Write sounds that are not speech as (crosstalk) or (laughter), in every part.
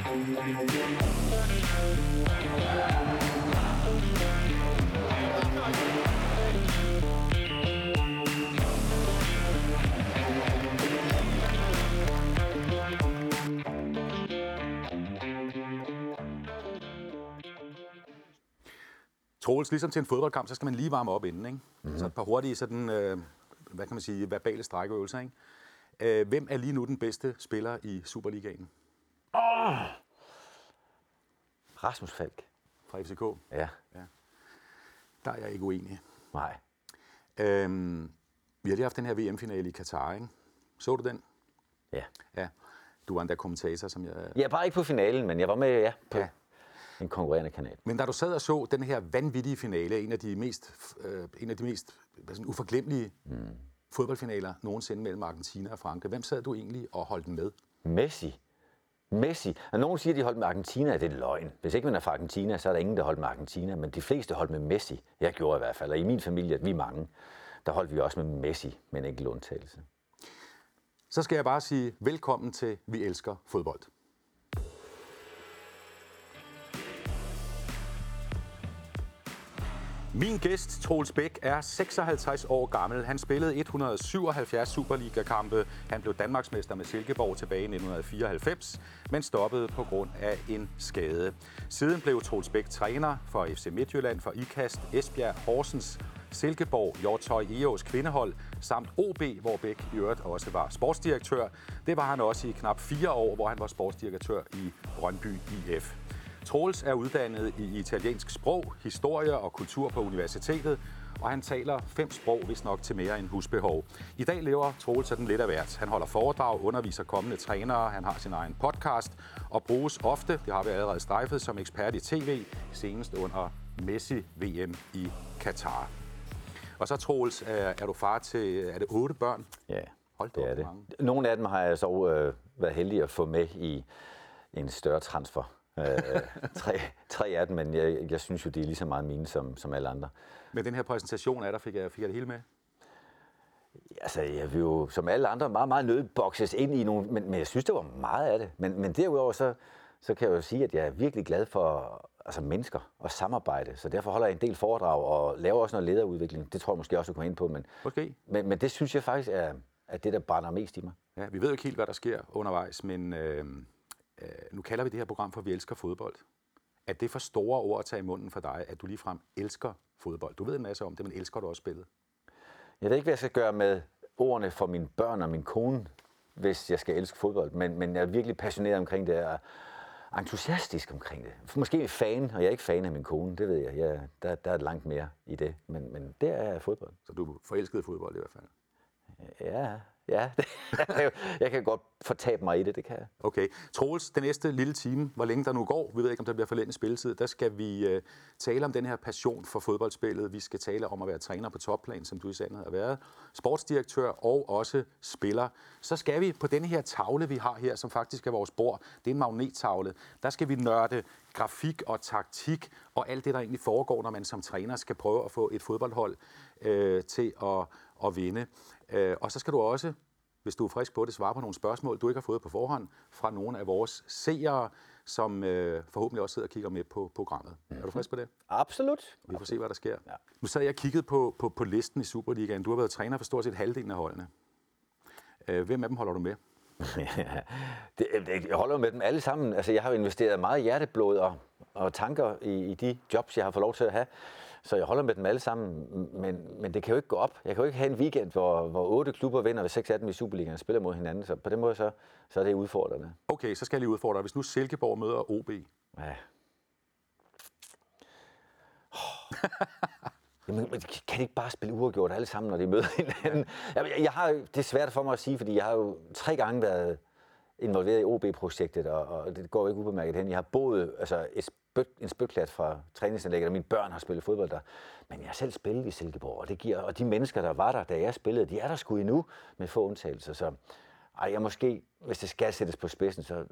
Troels, ligesom til en fodboldkamp, så skal man lige varme op inden, ikke? Mm-hmm. Så et par hurtige sådan, øh, hvad kan man sige, verbale strækøvelser, ikke? Øh, hvem er lige nu den bedste spiller i Superligaen Oh! Rasmus Falk. fra FCK? Ja. Ja. Der er jeg ikke uenig. Nej. Øhm, vi har lige haft den her VM-finale i Katar, ikke? Så du den? Ja. Ja. Du var endda kommentator, som jeg... Er bare ikke på finalen, men jeg var med ja, på Ja. ja. en konkurrerende kanal. Men da du sad og så den her vanvittige finale, en af de mest, øh, en af de mest hvad sådan, uforglemmelige mm. fodboldfinaler nogensinde mellem Argentina og Frankrig, hvem sad du egentlig og holdt med? Messi. Messi. Og nogen siger, at de holdt med Argentina, det er løgn. Hvis ikke man er fra Argentina, så er der ingen, der holdt med Argentina. Men de fleste holdt med Messi. Jeg gjorde i hvert fald. Og i min familie, vi er mange, der holdt vi også med Messi med en enkelt undtagelse. Så skal jeg bare sige velkommen til Vi Elsker Fodbold. Min gæst, Troels Bæk, er 56 år gammel. Han spillede 177 Superliga-kampe. Han blev Danmarksmester med Silkeborg tilbage i 1994, men stoppede på grund af en skade. Siden blev Troels Bæk træner for FC Midtjylland, for IKAST, Esbjerg, Horsens, Silkeborg, Hjortøj, EOS kvindehold, samt OB, hvor Bæk i øvrigt også var sportsdirektør. Det var han også i knap fire år, hvor han var sportsdirektør i Brøndby IF. Troels er uddannet i italiensk sprog, historie og kultur på universitetet, og han taler fem sprog, hvis nok til mere end husbehov. I dag lever Troels sådan lidt af hvert. Han holder foredrag, underviser kommende trænere, han har sin egen podcast og bruges ofte, det har vi allerede strejfet, som ekspert i tv, senest under Messi-VM i Katar. Og så Troels, er, du far til, er det otte børn? Ja, Hold det op, er det. mange. Nogle af dem har jeg så øh, været heldig at få med i en større transfer. Øh, tre, tre af dem, men jeg, jeg synes jo, de er lige så meget mine som, som alle andre. Med den her præsentation af dig, fik jeg, fik jeg det hele med? Altså, jeg vil jo som alle andre meget, meget nødt bokses ind i nogle, men, men jeg synes, det var meget af det. Men, men derudover så, så kan jeg jo sige, at jeg er virkelig glad for altså mennesker og samarbejde. Så derfor holder jeg en del foredrag og laver også noget lederudvikling. Det tror jeg måske også, du kommer ind på. Men, Måske. men, men det synes jeg faktisk er, er det, der brænder mest i mig. Ja, vi ved jo ikke helt, hvad der sker undervejs, men øh, øh, nu kalder vi det her program for Vi elsker fodbold. Er det for store ord at tage i munden for dig, at du ligefrem elsker fodbold? Du ved en masse om det, men elsker du også spillet? Jeg ved ikke, hvad jeg skal gøre med ordene for mine børn og min kone, hvis jeg skal elske fodbold. Men, men jeg er virkelig passioneret omkring det og entusiastisk omkring det. Måske fan, og jeg er ikke fan af min kone, det ved jeg. jeg der, der er langt mere i det. Men, men det er fodbold. Så du er forelsket i fodbold i hvert fald. Ja, ja. (laughs) jeg kan godt fortabe mig i det, det kan jeg. Okay. Troels, den næste lille time, hvor længe der nu går, vi ved ikke, om der bliver forlænget spilletid, der skal vi øh, tale om den her passion for fodboldspillet. Vi skal tale om at være træner på topplan, som du i sandhed har været, sportsdirektør og også spiller. Så skal vi på denne her tavle, vi har her, som faktisk er vores bord, det er en magnettavle, der skal vi nørde grafik og taktik og alt det, der egentlig foregår, når man som træner skal prøve at få et fodboldhold øh, til at, at vinde. Øh, og så skal du også hvis du er frisk på det, svare på nogle spørgsmål, du ikke har fået på forhånd, fra nogle af vores seere, som øh, forhåbentlig også sidder og kigger med på programmet. Er du frisk på det? Absolut. Vi får se, hvad der sker. Ja. Nu sad jeg og kiggede på, på, på listen i Superligaen. Du har været træner for stort set halvdelen af holdene. Øh, hvem af dem holder du med? (laughs) det, det, jeg holder med dem alle sammen. Altså, jeg har jo investeret meget hjerteblod og, og tanker i, i de jobs, jeg har fået lov til at have. Så jeg holder med dem alle sammen, men, men det kan jo ikke gå op. Jeg kan jo ikke have en weekend, hvor, hvor otte klubber vinder, og seks af dem i Superligaen spiller mod hinanden. Så på den måde, så, så er det udfordrende. Okay, så skal jeg lige udfordre dig. Hvis nu Silkeborg møder OB, Ja. Oh. (laughs) Jamen, men kan de ikke bare spille uafgjort alle sammen, når de møder hinanden? Jeg, jeg har, det er svært for mig at sige, fordi jeg har jo tre gange været involveret i OB-projektet, og, og det går jo ikke ubemærket hen. Jeg har boet altså et spyt, en spytklat fra træningsanlægget, og mine børn har spillet fodbold der. Men jeg har selv spillet i Silkeborg, og, det giver, og de mennesker, der var der, da jeg spillede, de er der sgu endnu med få undtagelser. Så ej, jeg måske, hvis det skal sættes på spidsen, så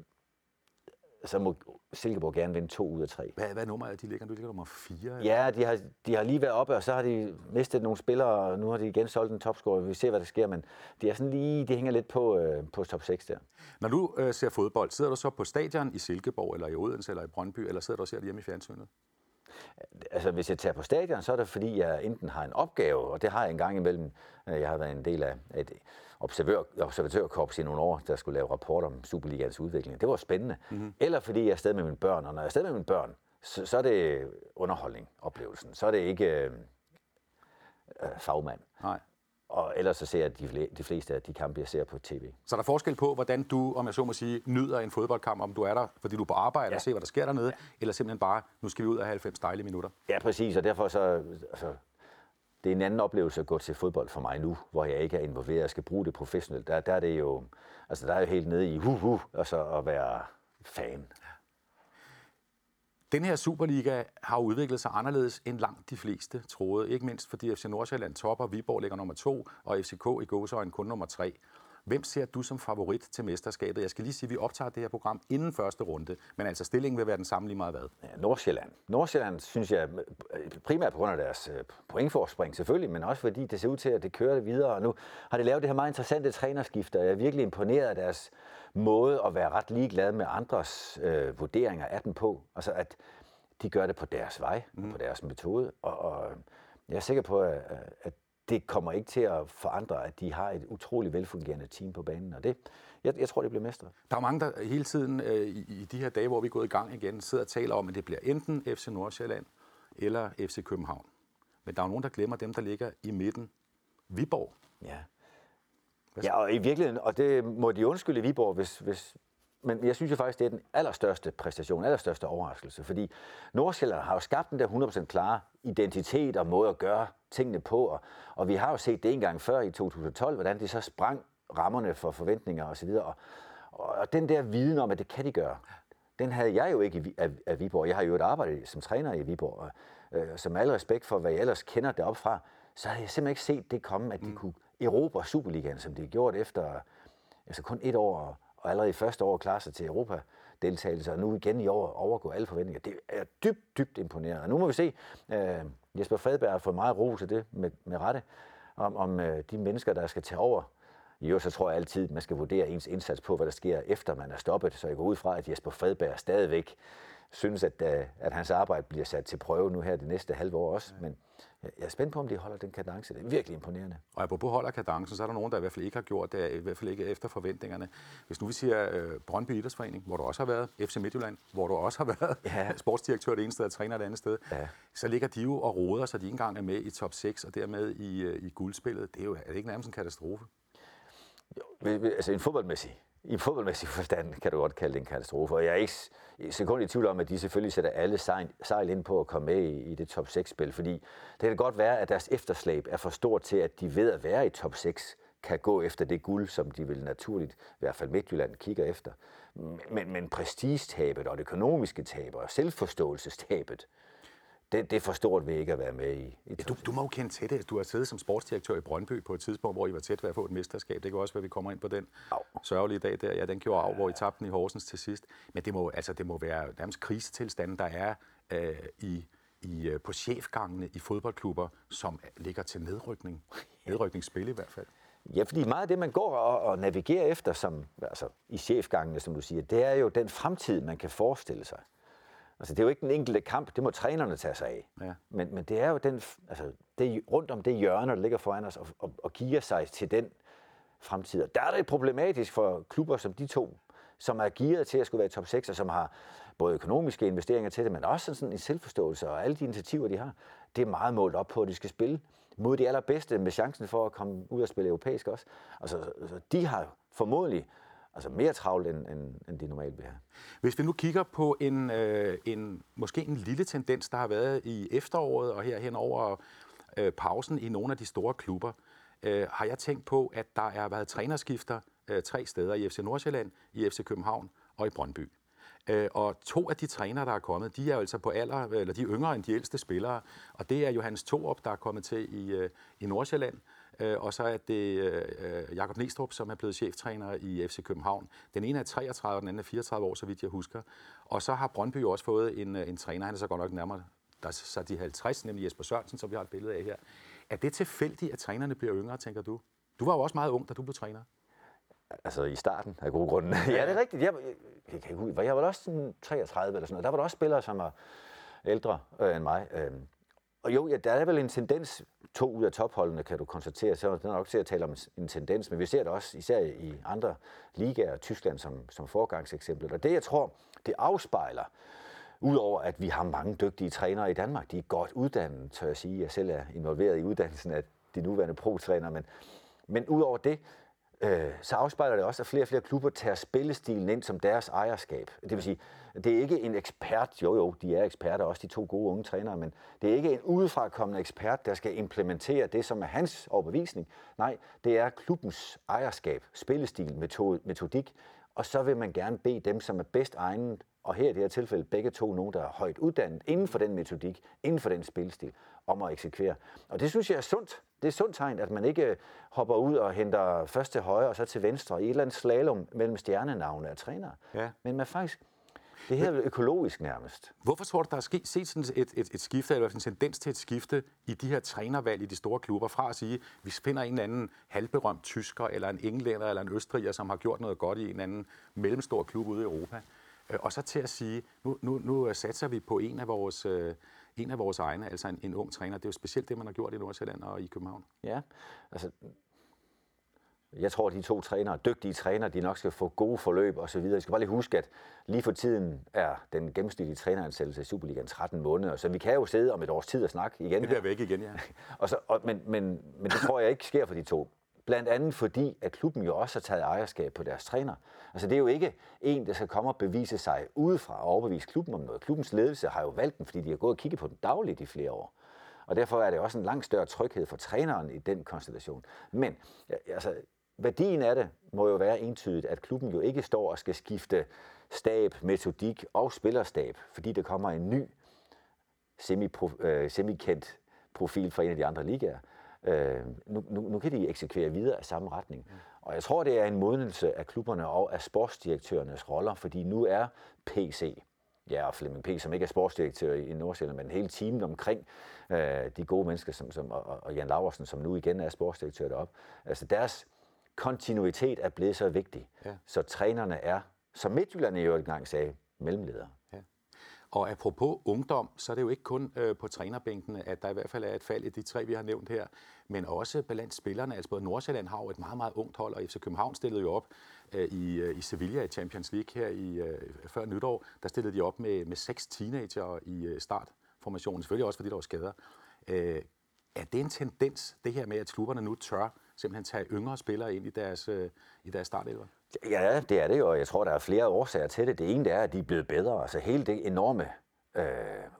så må Silkeborg gerne vinde to ud af tre. Hvad, hvad nummer er de ligger? Du ligger nummer 4? Ja, de har, de har lige været oppe, og så har de mistet nogle spillere, og nu har de igen solgt en topscorer. Vi ser, hvad der sker, men de er sådan lige, de hænger lidt på, øh, på top 6 der. Når du øh, ser fodbold, sidder du så på stadion i Silkeborg, eller i Odense, eller i Brøndby, eller sidder du og ser det hjemme i fjernsynet? Altså, hvis jeg tager på stadion, så er det fordi, jeg enten har en opgave, og det har jeg en gang imellem. Øh, jeg har været en del af et observør, observatørkorps i nogle år, der skulle lave rapporter om Superligans udvikling. Det var spændende. Mm-hmm. Eller fordi jeg er afsted med mine børn, og når jeg er afsted med mine børn, så, så er det underholdning, oplevelsen. Så er det ikke øh, øh, fagmand. Nej. Og ellers så ser jeg de, de fleste af de kampe, jeg ser på tv. Så der er forskel på, hvordan du, om jeg så må sige, nyder en fodboldkamp, om du er der, fordi du er på arbejde ja. og ser, hvad der sker dernede, ja. eller simpelthen bare, nu skal vi ud af 90 dejlige minutter. Ja, præcis, og derfor så, altså, det er en anden oplevelse at gå til fodbold for mig nu, hvor jeg ikke er involveret og skal bruge det professionelt. Der, der er det jo, altså der er jo helt nede i hu hu, og så at være fan. Den her Superliga har udviklet sig anderledes end langt de fleste troede. Ikke mindst fordi FC Nordsjælland topper, Viborg ligger nummer to, og FCK i gåsøjne kun nummer tre. Hvem ser du som favorit til mesterskabet? Jeg skal lige sige, at vi optager det her program inden første runde, men altså stillingen vil være den samme lige meget hvad? Ja, Nordsjælland. Nordsjælland synes jeg primært på grund af deres øh, pointforspring selvfølgelig, men også fordi det ser ud til, at det kører det videre. Og nu har de lavet det her meget interessante trænerskift, og jeg er virkelig imponeret af deres måde at være ret ligeglade med andres øh, vurderinger af den på. Altså at de gør det på deres vej, mm. på deres metode, og, og jeg er sikker på, at, at det kommer ikke til at forandre, at de har et utroligt velfungerende team på banen, og det, jeg, jeg tror, det bliver mestre. Der er mange, der hele tiden øh, i, i de her dage, hvor vi er gået i gang igen, sidder og taler om, at det bliver enten FC Nordsjælland eller FC København. Men der er nogen, der glemmer dem, der ligger i midten. Viborg. Ja. Ja, og i virkeligheden, og det må de undskylde Viborg, hvis, hvis, men jeg synes jo faktisk, det er den allerstørste præstation, allerstørste overraskelse, fordi Nordsjælland har jo skabt den der 100% klare identitet og måde at gøre tingene på, og, og vi har jo set det en gang før i 2012, hvordan de så sprang rammerne for forventninger osv., og, og, og den der viden om, at det kan de gøre, den havde jeg jo ikke af, af Viborg. Jeg har jo et arbejde som træner i Viborg, og øh, som alle respekt for, hvad jeg ellers kender deroppe fra, så havde jeg simpelthen ikke set det komme, at de mm. kunne erobre Superligaen, som de har gjort efter altså kun et år og allerede i første år klare sig til Europa deltagelse, og nu igen i år overgå alle forventninger. Det er dybt, dybt imponerende. Og nu må vi se, øh, Jesper Fredberg har fået meget ro til det med, med rette, om, om øh, de mennesker, der skal tage over. I øvrigt så tror jeg altid, at man skal vurdere ens indsats på, hvad der sker efter man er stoppet. Så jeg går ud fra, at Jesper Fredberg stadigvæk synes, at, uh, at hans arbejde bliver sat til prøve nu her det næste halve år også. Men jeg er spændt på, om de holder den kadence. Det er virkelig imponerende. Og apropos holder kadencen, så er der nogen, der i hvert fald ikke har gjort det, i hvert fald ikke efter forventningerne. Hvis nu vi siger øh, Brøndby Idrætsforening, hvor du også har været, FC Midtjylland, hvor du også har været ja. (laughs) sportsdirektør det ene sted og træner det andet sted, ja. så ligger de jo og roder, så de ikke engang er med i top 6 og dermed i, øh, i guldspillet. Det er jo er det ikke nærmest en katastrofe. Jo, altså en fodboldmæssig i fodboldmæssig forstand kan du godt kalde det en katastrofe. Og jeg er ikke sekund i tvivl om, at de selvfølgelig sætter alle sejl, ind på at komme med i, i det top 6-spil, fordi det kan godt være, at deres efterslæb er for stort til, at de ved at være i top 6 kan gå efter det guld, som de vil naturligt, i hvert fald Midtjylland, kigger efter. Men, men prestigetabet og det økonomiske tab og selvforståelsestabet, det, det for stort ved ikke at være med i. i ja, du, du må jo kende til det. Du har siddet som sportsdirektør i Brøndby på et tidspunkt, hvor I var tæt ved at få et mesterskab. Det kan også være, at vi kommer ind på den au. sørgelige dag der. Ja, den gjorde af, hvor I tabte den i Horsens til sidst. Men det må, altså, det må være nærmest krisetilstanden, der er øh, i, i, øh, på chefgangene i fodboldklubber, som ligger til nedrykning. (laughs) Nedrykningsspil i hvert fald. Ja, fordi meget af det, man går og, og navigerer efter som, altså, i chefgangene, som du siger, det er jo den fremtid, man kan forestille sig. Altså, det er jo ikke den enkelte kamp, det må trænerne tage sig af. Ja. Men, men det er jo den, altså, det, rundt om det hjørne, der ligger foran os, og, og, og giver sig til den fremtid. der er det problematisk for klubber som de to, som er gearet til at skulle være i top 6, og som har både økonomiske investeringer til det, men også sådan en selvforståelse og alle de initiativer, de har. Det er meget målt op på, at de skal spille mod de allerbedste med chancen for at komme ud og spille europæisk også. Altså, altså de har formodentlig altså mere travlt, end, end, end de normalt vil have. Hvis vi nu kigger på en, øh, en måske en lille tendens, der har været i efteråret og her hen over øh, pausen i nogle af de store klubber, øh, har jeg tænkt på, at der er været trænerskifter øh, tre steder i FC Nordsjælland, i FC København og i Brøndby. Øh, og to af de trænere, der er kommet, de er jo altså på alder, eller de er yngre end de ældste spillere. Og det er Johannes Torup, der er kommet til i, øh, i Nordsjælland, øh, og så er det øh, Jakob Næstrup, som er blevet cheftræner i FC København. Den ene er 33, og den anden er 34 år, så vidt jeg husker. Og så har Brøndby også fået en, en træner, han er så godt nok nærmere der er så de 50, nemlig Jesper Sørensen, som vi har et billede af her. Er det tilfældigt, at trænerne bliver yngre, tænker du? Du var jo også meget ung, da du blev træner. Altså i starten af gode grunde. ja, det er rigtigt. Jeg, jeg, jeg, jeg, jeg var også sådan 33 eller sådan noget. Der var der også spillere, som var ældre øh, end mig. Øh, og jo, ja, der er vel en tendens, to ud af topholdene kan du konstatere, så er det nok til at tale om en tendens, men vi ser det også især i andre ligaer, Tyskland som, som forgangseksempel. Og det, jeg tror, det afspejler, Udover at vi har mange dygtige trænere i Danmark, de er godt uddannet, tør jeg sige. Jeg selv er involveret i uddannelsen af de nuværende pro-trænere, men, men udover det, øh, så afspejler det også, at flere og flere klubber tager spillestilen ind som deres ejerskab. Det vil sige, det er ikke en ekspert, jo jo, de er eksperter, også de to gode unge trænere, men det er ikke en udefrakommende ekspert, der skal implementere det, som er hans overbevisning. Nej, det er klubbens ejerskab, spillestil, metode, metodik, og så vil man gerne bede dem, som er bedst egnet, og her i det her tilfælde begge to nogen, der er højt uddannet inden for den metodik, inden for den spilstil, om at eksekvere. Og det synes jeg er sundt. Det er sundt tegn, at man ikke hopper ud og henter først til højre og så til venstre i et eller andet slalom mellem stjernenavne af trænere. Ja. Men man faktisk det her er økologisk nærmest. Hvorfor tror du, der er sket, set sådan et, et, et skifte, eller en tendens til et skifte i de her trænervalg i de store klubber, fra at sige, at vi finder en eller anden halvberømt tysker, eller en englænder, eller en østriger, som har gjort noget godt i en eller anden mellemstor klub ude i Europa, øh, og så til at sige, nu, nu, nu satser vi på en af vores, øh, en af vores egne, altså en, en ung træner. Det er jo specielt det, man har gjort i Nordsjælland og i København. Ja, altså jeg tror, at de to trænere, dygtige trænere, de nok skal få gode forløb og så videre. Jeg skal bare lige huske, at lige for tiden er den gennemsnitlige træneransættelse i Superligaen 13 måneder, så vi kan jo sidde om et års tid og snakke igen. Det bliver væk igen, ja. (laughs) og så, og, men, men, men det tror jeg ikke sker for de to. Blandt andet fordi, at klubben jo også har taget ejerskab på deres træner. Altså det er jo ikke en, der skal komme og bevise sig udefra og overbevise klubben om noget. Klubbens ledelse har jo valgt den, fordi de har gået og kigget på den dagligt i flere år. Og derfor er det også en langt større tryghed for træneren i den konstellation. Men altså, værdien af det må jo være entydigt, at klubben jo ikke står og skal skifte stab, metodik og spillerstab, fordi der kommer en ny øh, semi-kendt profil fra en af de andre ligaer. Øh, nu, nu, nu kan de eksekvere videre af samme retning. Og jeg tror, det er en modnelse af klubberne og af sportsdirektørernes roller, fordi nu er PC, ja, og Flemming P., som ikke er sportsdirektør i Nordsjælland, men hele teamet omkring øh, de gode mennesker, som, som, og, og Jan Laversen, som nu igen er sportsdirektør deroppe. Altså deres kontinuitet er blevet så vigtig, ja. så trænerne er, som Midtjylland i øvrigt gang sagde, mellemledere. Og apropos ungdom, så er det jo ikke kun øh, på trænerbænkene, at der i hvert fald er et fald i de tre, vi har nævnt her, men også blandt spillerne. Altså både Nordsjælland har jo et meget, meget ungt hold, og FC København stillede jo op øh, i, øh, i Sevilla i Champions League her i, øh, før nytår. Der stillede de op med, med seks teenager i øh, startformationen, selvfølgelig også fordi der var skader. Øh, er det en tendens, det her med, at klubberne nu tør simpelthen tage yngre spillere ind i deres, øh, i deres startelver? Ja, det er det jo, og jeg tror, der er flere årsager til det. Det ene det er, at de er blevet bedre. Altså hele det enorme øh,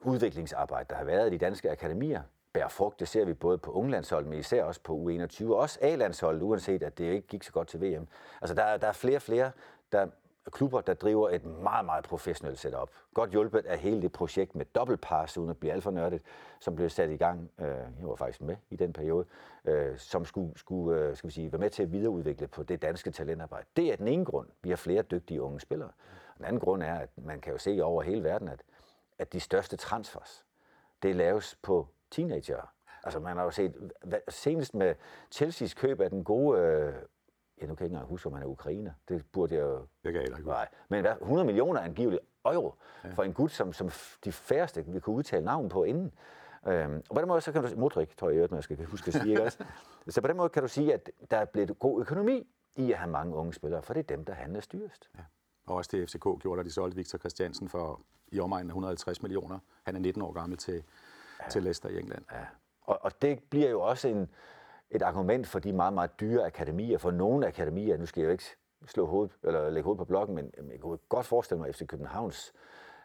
udviklingsarbejde, der har været i de danske akademier, bærer frugt. Det ser vi både på unglandshold, men især også på U21, og også A-landshold, uanset at det ikke gik så godt til VM. Altså der, der er flere og flere, der klubber, der driver et meget, meget professionelt setup. Godt hjulpet af hele det projekt med dobbeltpass, uden at blive alt for nørdet, som blev sat i gang, øh, jeg var faktisk med i den periode, øh, som skulle, skulle øh, skal vi sige, være med til at videreudvikle på det danske talentarbejde. Det er den ene grund. Vi har flere dygtige unge spillere. Den anden grund er, at man kan jo se over hele verden, at, at de største transfers, det laves på teenager. Altså man har jo set, senest med Chelsea's køb af den gode øh, Ja, nu kan jeg ikke engang huske, om han er ukrainer. Det burde jeg jo... Det kan jeg ikke Nej. Men 100 millioner angiveligt euro ja. for en gut, som, som de færreste vi kunne udtale navn på inden. Øhm, og på den måde, så kan du... Modrik, tror jeg, jeg skal huske at sige, ikke også? (laughs) Så på den måde kan du sige, at der er blevet god økonomi i at have mange unge spillere, for det er dem, der handler styrest. Ja. Og også det FCK gjorde, da de solgte Victor Christiansen for i omegnen af 150 millioner. Han er 19 år gammel til, ja. til Leicester i England. Ja. Og, og det bliver jo også en, et argument for de meget, meget dyre akademier. For nogle akademier, nu skal jeg jo ikke slå hoved, eller lægge hoved på blokken, men jeg kunne godt forestille mig, at FC Københavns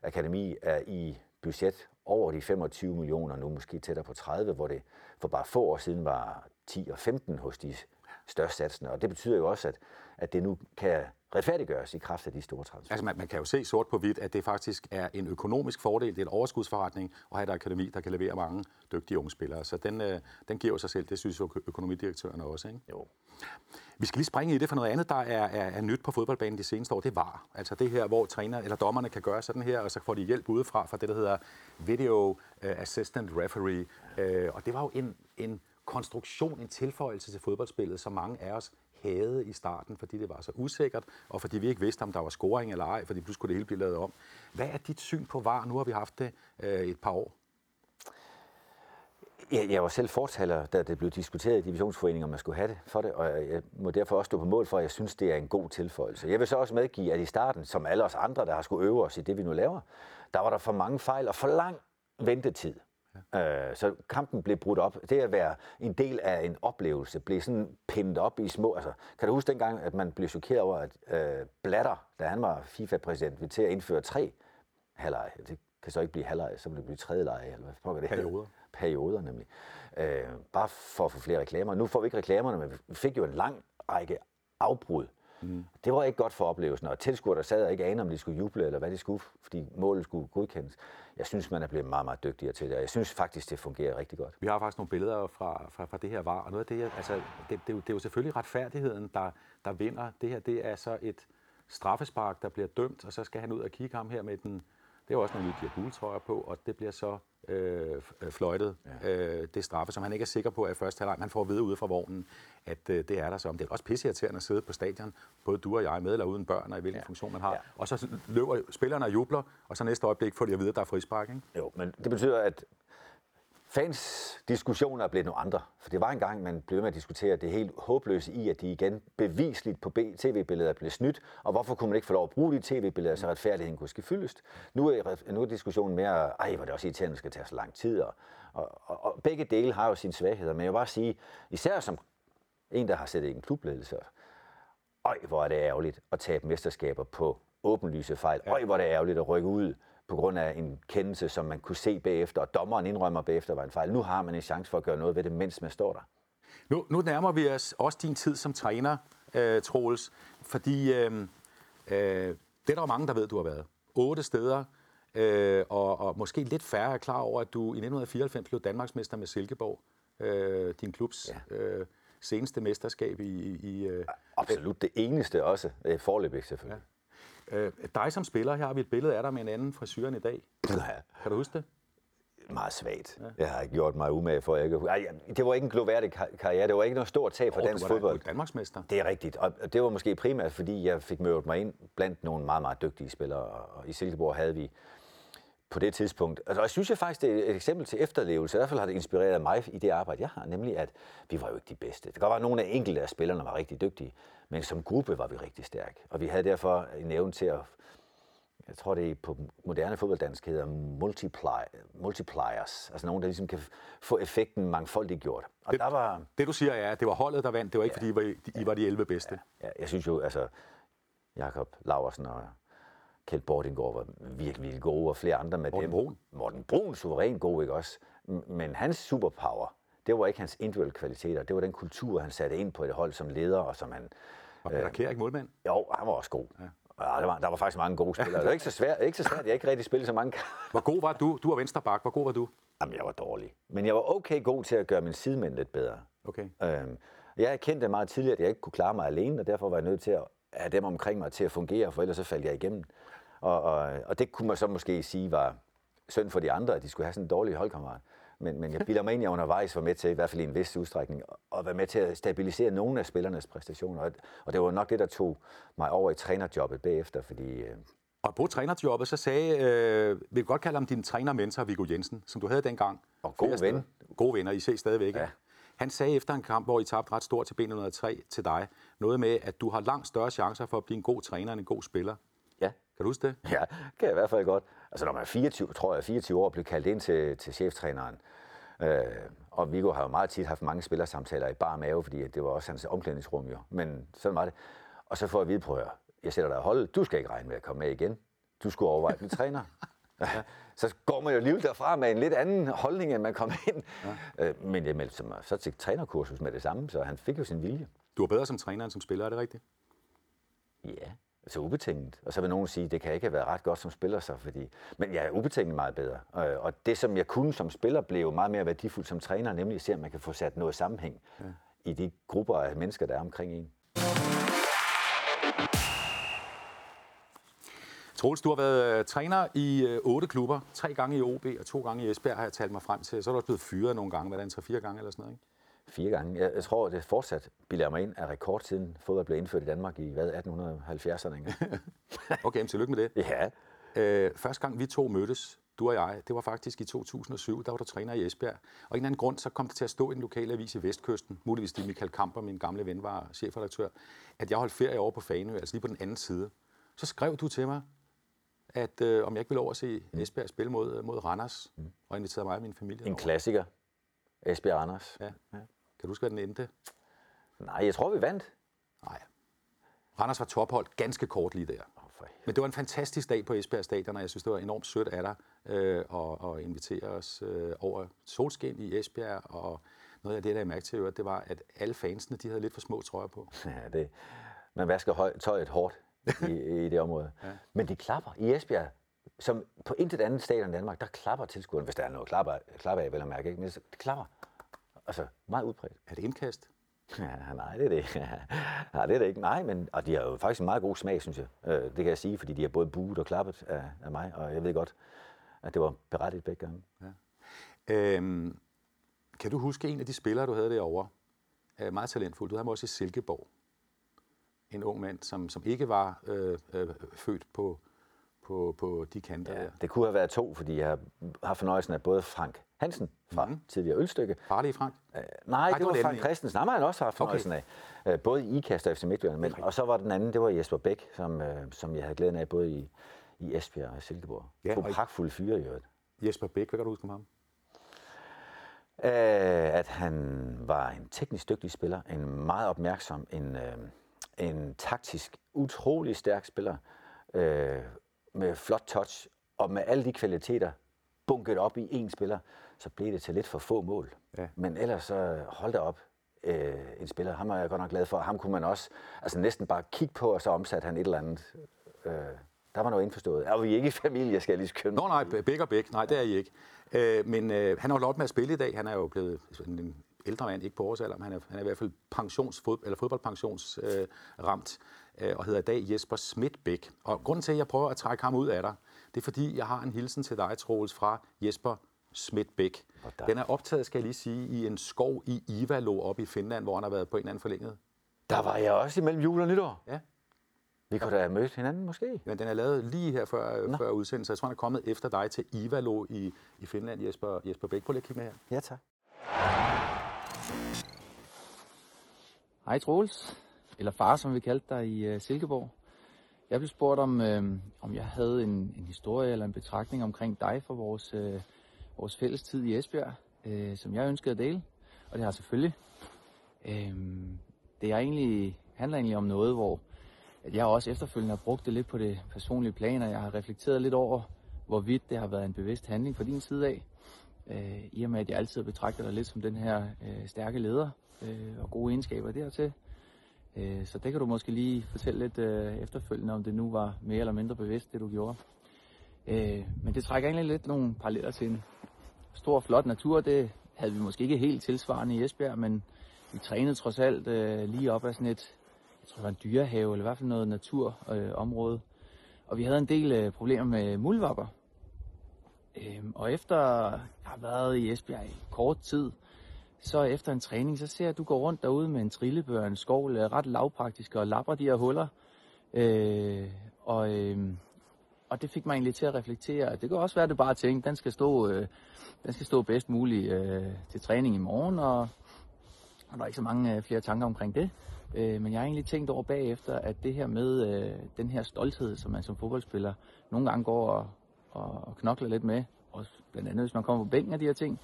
akademi er i budget over de 25 millioner, nu måske tættere på 30, hvor det for bare få år siden var 10 og 15 hos de størst satsende. Og det betyder jo også, at, at det nu kan retfærdiggøres i kraft af de store transfer. Altså man, man kan jo se sort på hvidt, at det faktisk er en økonomisk fordel, det er en overskudsforretning at have et akademi, der kan levere mange dygtige unge spillere. Så den, øh, den giver sig selv, det synes jo økonomidirektøren også. Ikke? Jo. Vi skal lige springe i det, for noget andet, der er, er, er nyt på fodboldbanen de seneste år, det var altså det her, hvor træner eller dommerne kan gøre sådan her, og så får de hjælp udefra fra det, der hedder Video uh, Assistant Referee. Uh, og det var jo en, en konstruktion, en tilføjelse til fodboldspillet, som mange af os havde i starten, fordi det var så usikkert, og fordi vi ikke vidste, om der var scoring eller ej, fordi pludselig skulle det hele blive lavet om. Hvad er dit syn på VAR? Nu har vi haft det øh, et par år. Jeg, jeg var selv fortaler, da det blev diskuteret i divisionsforeningen, om man skulle have det for det, og jeg må derfor også stå på mål for, at jeg synes, det er en god tilføjelse. Jeg vil så også medgive, at i starten, som alle os andre, der har skulle øve os i det, vi nu laver, der var der for mange fejl og for lang ventetid. Øh, så kampen blev brudt op. Det at være en del af en oplevelse blev sådan pindet op i små... Altså, kan du huske dengang, at man blev chokeret over, at øh, Blatter, da han var FIFA-præsident, ville til at indføre tre halvleje. Det kan så ikke blive halvleje, så vil det blive tredje leje, eller hvad pokker det Perioder. Perioder nemlig. Øh, bare for at få flere reklamer. Nu får vi ikke reklamerne, men vi fik jo en lang række afbrud. Mm. Det var ikke godt for oplevelsen, og tilskuere, der sad og ikke anede, om de skulle juble, eller hvad de skulle, fordi målet skulle godkendes. Jeg synes, man er blevet meget, meget dygtigere til det, og jeg synes faktisk, det fungerer rigtig godt. Vi har faktisk nogle billeder fra, fra, fra det her var, og noget af det, altså, det, det, det, er jo, det er selvfølgelig retfærdigheden, der, der vinder. Det her, det er så et straffespark, der bliver dømt, og så skal han ud og kigge ham her med den, det er jo også nogle de har gule på, og det bliver så øh, fløjtet, ja. øh, det straffe, som han ikke er sikker på at første halvleg. Man får at vide ude fra vognen, at øh, det er der så. Det er også pisseirriterende at sidde på stadion, både du og jeg, med eller uden børn, og i hvilken ja. funktion man har. Ja. Og så løber spillerne og jubler, og så næste øjeblik får de at vide, at der er frispark. Ikke? Jo, men det betyder, at fans diskussioner er blevet nogle andre. For det var en gang, man blev med at diskutere det helt håbløse i, at de igen bevisligt på tv-billeder er snydt, og hvorfor kunne man ikke få lov at bruge de tv-billeder, så retfærdigheden kunne ske fyldest. Nu er, nu er diskussionen mere, ej, hvor det også irriterende, at det skal tage så lang tid, og, og, og, og begge dele har jo sine svagheder, men jeg vil bare sige, især som en, der har sættet en klubledelse, øj, hvor er det ærgerligt at tabe mesterskaber på åbenlyse fejl. Øj, hvor er det ærgerligt at rykke ud på grund af en kendelse, som man kunne se bagefter, og dommeren indrømmer bagefter var en fejl. Nu har man en chance for at gøre noget ved det, mens man står der. Nu, nu nærmer vi os også din tid som træner, øh, Troels, fordi øh, øh, det er der mange, der ved, du har været. Otte steder, øh, og, og måske lidt færre er klar over, at du i 1994 blev Danmarksmester med Silkeborg, øh, din klubs ja. øh, seneste mesterskab i... i øh, Absolut det eneste også, øh, forløbig selvfølgelig. Ja. Øh, dig som spiller, her har vi et billede af dig med en anden frisyr end i dag. Ja. Kan du huske det? Meget svagt. Ja. Jeg har gjort mig umage for, at jeg kan... Ej, det var ikke en gloværdig karriere. Det var ikke noget stort tab for oh, dansk fodbold. Du Danmarksmester. Det er rigtigt. Og det var måske primært, fordi jeg fik mødt mig ind blandt nogle meget, meget dygtige spillere. Og i Silkeborg havde vi på det tidspunkt. Altså, og jeg synes jeg faktisk, det er et eksempel til efterlevelse. I hvert fald har det inspireret mig i det arbejde, jeg har. Nemlig, at vi var jo ikke de bedste. Det kan godt være, at nogle af enkelte af spillerne var rigtig dygtige. Men som gruppe var vi rigtig stærke. Og vi havde derfor en evne til at jeg tror det er på moderne fodbolddansk hedder multiply, multipliers, altså nogen, der ligesom kan få effekten mangfoldigt gjort. Og det, der var, det du siger er, at det var holdet, der vandt, det var ikke ja, fordi, I var, I var de 11 bedste. Ja, ja, jeg synes jo, altså Jakob Laversen og Kjeld Bordingård var virkelig, virkelig gode, og flere andre med Morten dem. Brun. Morten Brun, suveræn god, ikke også? Men hans superpower, det var ikke hans individuelle kvaliteter, det var den kultur, han satte ind på et hold som leder, og som han... Var Peter Kjær ikke målmand? Jo, han var også god. Ja. Ja, der, var, der var faktisk mange gode spillere. Det var ikke så svært, ikke så svært. Jeg ikke rigtig spillet så mange Hvor god var du? Du var vensterbak. Hvor god var du? Jamen, jeg var dårlig. Men jeg var okay god til at gøre min sidemænd lidt bedre. Okay. Øhm, jeg erkendte meget tidligt, at jeg ikke kunne klare mig alene, og derfor var jeg nødt til at have dem omkring mig til at fungere, for ellers så faldt jeg igennem. Og, og, og det kunne man så måske sige var synd for de andre, at de skulle have sådan en dårlig holdkammerat. Men, men jeg bilder mig ind, at jeg undervejs var med til, i hvert fald i en vis udstrækning, at være med til at stabilisere nogle af spillernes præstationer. Og, og det var nok det, der tog mig over i trænerjobbet bagefter, fordi... Øh, og på trænerjobbet, så sagde, øh, vi kan godt kalde ham din trænermentor, Viggo Jensen, som du havde dengang. Og god ven. Gode venner, I ses stadigvæk. Ja. Han sagde efter en kamp, hvor I tabte ret stort til B103 til dig, noget med, at du har langt større chancer for at blive en god træner end en god spiller. Kan du huske det? Ja, kan jeg i hvert fald godt. Altså når man er 24, tror jeg, 24 år, blev kaldt ind til, til cheftræneren, Øh, og Viggo har jo meget tit haft mange spillersamtaler i bar mave, fordi det var også hans omklædningsrum jo. Men sådan var det. Og så får jeg at vide, prøv at jeg sætter dig hold. Du skal ikke regne med at komme med igen. Du skulle overveje at blive træner. (laughs) Ja. Så går man jo alligevel derfra med en lidt anden holdning, end man kom ind. Ja. Øh, men jeg meldte mig så til trænerkursus med det samme, så han fik jo sin vilje. Du er bedre som træner end som spiller, er det rigtigt? Ja, altså ubetinget. Og så vil nogen sige, det kan ikke have været ret godt som spiller, så fordi... Men jeg er ubetinget meget bedre. Og, og det, som jeg kunne som spiller, blev meget mere værdifuldt som træner, nemlig at se, om man kan få sat noget sammenhæng ja. i de grupper af mennesker, der er omkring en. Troels, du har været øh, træner i øh, otte klubber, tre gange i OB og to gange i Esbjerg, har jeg talt mig frem til. Så er du også blevet fyret nogle gange, en 3-4 gange eller sådan noget, ikke? Fire gange. Jeg, jeg tror, det fortsat bilder mig ind af rekord siden fodbold blev indført i Danmark i, hvad, 1870'erne? (laughs) okay, men tillykke med det. Ja. Øh, første gang vi to mødtes, du og jeg, det var faktisk i 2007, der var du træner i Esbjerg. Og en eller anden grund, så kom det til at stå i en lokal avis i Vestkysten, muligvis det Michael Kamper, min gamle ven, var chefredaktør, at jeg holdt ferie over på Fanø, altså lige på den anden side. Så skrev du til mig, at øh, om jeg ikke ville over at se Esbjerg spille mod, mod Randers, mm. og inviterede mig og min familie En over. klassiker. Esbjerg Randers. Ja. ja. Kan du huske, hvad den endte? Nej, jeg tror, vi vandt. Nej. Randers var tophold ganske kort lige der. Oh, Men det var en fantastisk dag på Esbjerg Stadion, og jeg synes, det var enormt sødt af dig øh, at, at invitere os øh, over solskin i Esbjerg. Og noget af det, der jeg mærke til, det var, at alle fansene de havde lidt for små trøjer på. (laughs) Ja, det, man vasker høj, tøjet hårdt i, i det område. (laughs) Ja. Men de klapper i Esbjerg, som på intet andet stadion i Danmark, der klapper tilskuerne, hvis der er noget klapper, klapper af, vel at mærke, ikke? men det klapper. Altså, meget udbredt. Er det indkast? (laughs) Ja, nej, det er det. (laughs) Ja, det er det ikke. Nej, men og de har jo faktisk en meget god smag, synes jeg. Øh, det kan jeg sige, fordi de har både buet og klappet af, af mig, og jeg ved godt, at det var berettigt begge gange. Ja. Øhm, kan du huske en af de spillere, du havde derovre? Øh, meget talentfuld. Du havde også i Silkeborg. En ung mand, som, som ikke var øh, øh, født på, på, på de kanter ja. Det kunne have været to, fordi jeg har fornøjelsen af både Frank Hansen fra mm-hmm. tidligere Ølstykke. Farlige Frank? Uh, nej, nej, det var, var Frank Christensen. Nej, han også har fornøjelsen okay. af. Uh, både i IKAST og FC Midtjylland. Men, og så var den anden, det var Jesper Bæk, som, uh, som jeg havde glæden af både i, i Esbjerg og Silkeborg. Ja, to pragtfulde fyre i øvrigt. Jesper Bæk, hvad kan du huske om ham? Uh, at han var en teknisk dygtig spiller, en meget opmærksom, en, uh, en taktisk utrolig stærk spiller, uh, med flot touch, og med alle de kvaliteter bunket op i én spiller, så blev det til lidt for få mål. Ja. Men ellers så hold da op øh, en spiller. Ham er jeg godt nok glad for. Ham kunne man også altså næsten bare kigge på, og så omsatte han et eller andet. Øh, der var noget indforstået. Er vi ikke i familie, skal jeg lige skynde? Nå nej, begge og begge. Nej, det er I ikke. Øh, men øh, han har jo lov med at spille i dag. Han er jo blevet en ældre mand, ikke på vores alder, men han er, han er i hvert fald pensionsfod, eller fodboldpensionsramt, øh, og hedder i dag Jesper Schmidtbæk. Og grunden til, at jeg prøver at trække ham ud af dig, det er fordi, jeg har en hilsen til dig, Troels, fra Jesper Schmidtbæk. Den er optaget, skal jeg lige sige, i en skov i Ivalo oppe i Finland, hvor han har været på en eller anden forlænget. Der var jeg også imellem jul og nytår. Ja. Vi kunne da have mødt hinanden, måske. Men den er lavet lige her før, før udsendelsen. Jeg tror, han er kommet efter dig til Ivalo i, i Finland, Jesper, Jesper Bæk. Prøv lige at kigge med her. Ja, tak. Hej Troels, eller far, som vi kaldte dig i uh, Silkeborg. Jeg blev spurgt om, øh, om jeg havde en, en historie eller en betragtning omkring dig for vores, øh, vores fælles tid i Esbjerg, øh, som jeg ønskede at dele, og det har jeg selvfølgelig. Øh, det er egentlig, handler egentlig om noget, hvor at jeg også efterfølgende har brugt det lidt på det personlige plan, og jeg har reflekteret lidt over, hvorvidt det har været en bevidst handling fra din side af, øh, i og med at jeg altid betragter dig lidt som den her øh, stærke leder øh, og gode egenskaber dertil. Øh, så det kan du måske lige fortælle lidt øh, efterfølgende, om det nu var mere eller mindre bevidst, det du gjorde. Øh, men det trækker egentlig lidt nogle paralleller til en stor, flot natur. Det havde vi måske ikke helt tilsvarende i Esbjerg, men vi trænede trods alt lige op af sådan et, jeg tror det var en dyrehave, eller i hvert fald noget naturområde. og vi havde en del problemer med muldvarper. og efter jeg har været i Esbjerg i kort tid, så efter en træning, så ser jeg, at du går rundt derude med en trillebør, en skovl, øh, ret lavpraktisk, og lapper de her huller. Øh, og, øh, og det fik mig egentlig til at reflektere, det kan også være, at det bare tænkte, den skal stå, øh, den skal stå bedst muligt øh, til træning i morgen, og, og der er ikke så mange øh, flere tanker omkring det. Øh, men jeg har egentlig tænkt over bagefter, at det her med øh, den her stolthed, som man som fodboldspiller nogle gange går og, og, og knokler lidt med, også blandt andet hvis man kommer på bænken af de her ting,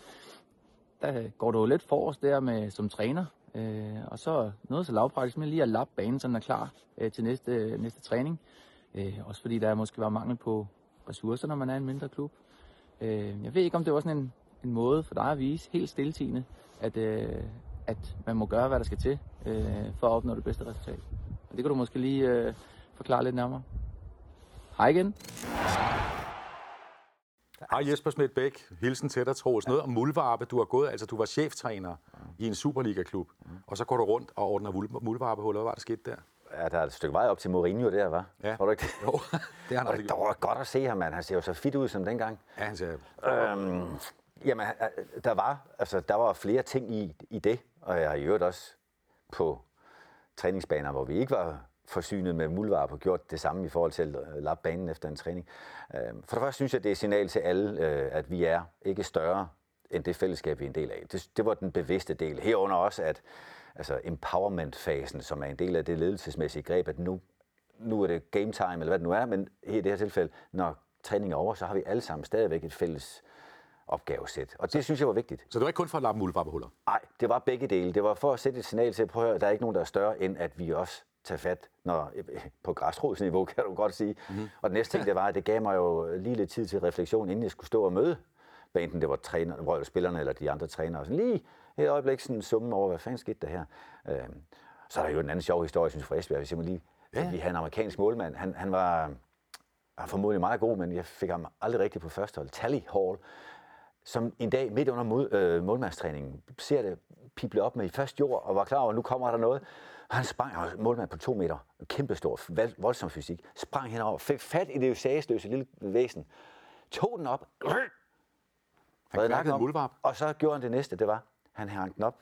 der går du jo lidt forrest der med, som træner. Øh, og så noget så lavpraktisk med lige at lappe banen, så den er klar øh, til næste, næste træning. Øh, også fordi der måske var mangel på ressourcer, når man er en mindre klub. Øh, jeg ved ikke, om det var sådan en, en måde for dig at vise helt stiltigende, at, øh, at man må gøre, hvad der skal til, øh, for at opnå det bedste resultat. Og det kan du måske lige øh, forklare lidt nærmere. Hej igen. Hej Jesper Smidt Bæk. Hilsen til dig, Troels. Noget om muldvarpe. Du har gået, altså du var cheftræner i en Superliga-klub, og så går du rundt og ordner muld- muldvarpehuller. Hvad var der sket der? Ja, der er et stykke vej op til Mourinho der, var. Ja. Tror du ikke det? Jo, (laughs) det har han det var godt at se ham, mand. Han ser jo så fit ud som dengang. Ja, han siger, Øhm, jamen, øh, der var, altså, der var flere ting i, i det, og jeg har i øvrigt også på træningsbaner, hvor vi ikke var forsynet med muldvarper, gjort det samme i forhold til at lappe banen efter en træning. Øhm, for det første synes jeg, det er et signal til alle, øh, at vi er ikke større end det fællesskab, vi er en del af. Det, det var den bevidste del. Herunder også, at altså empowerment-fasen, som er en del af det ledelsesmæssige greb, at nu, nu er det game time, eller hvad det nu er, men i det her tilfælde, når træningen er over, så har vi alle sammen stadigvæk et fælles opgavesæt. Og det synes jeg var vigtigt. Så det var ikke kun for at lappe muldvarpehuller? Nej, det var begge dele. Det var for at sætte et signal til, prøv at høre, der er ikke nogen, der er større, end at vi også tager fat når, (laughs) på græsrodsniveau, kan du godt sige. Mm-hmm. Og den næste ting, det var, at det gav mig jo lige lidt tid til refleksion, inden jeg skulle stå og møde, hvad enten det var træner, hvor spillerne eller de andre trænere. Sådan lige et øjeblik sådan summen over, hvad fanden skete der her. Øhm, så er der jo en anden sjov historie, synes jeg, fra Esbjerg. Hvis jeg må lige, ja. Vi havde en amerikansk målmand. Han, han var han formodentlig meget god, men jeg fik ham aldrig rigtig på første hold. Tally Hall, som en dag midt under mod, øh, målmandstræningen ser det pible op med i først jord, og var klar over, at nu kommer der noget. Han sprang, han målmand på to meter, kæmpestor, voldsom fysik, sprang henover, fik fat i det sagesløse lille væsen, tog den op, Han knækkede muldvarp. og så gjorde han det næste, det var, han hang den op,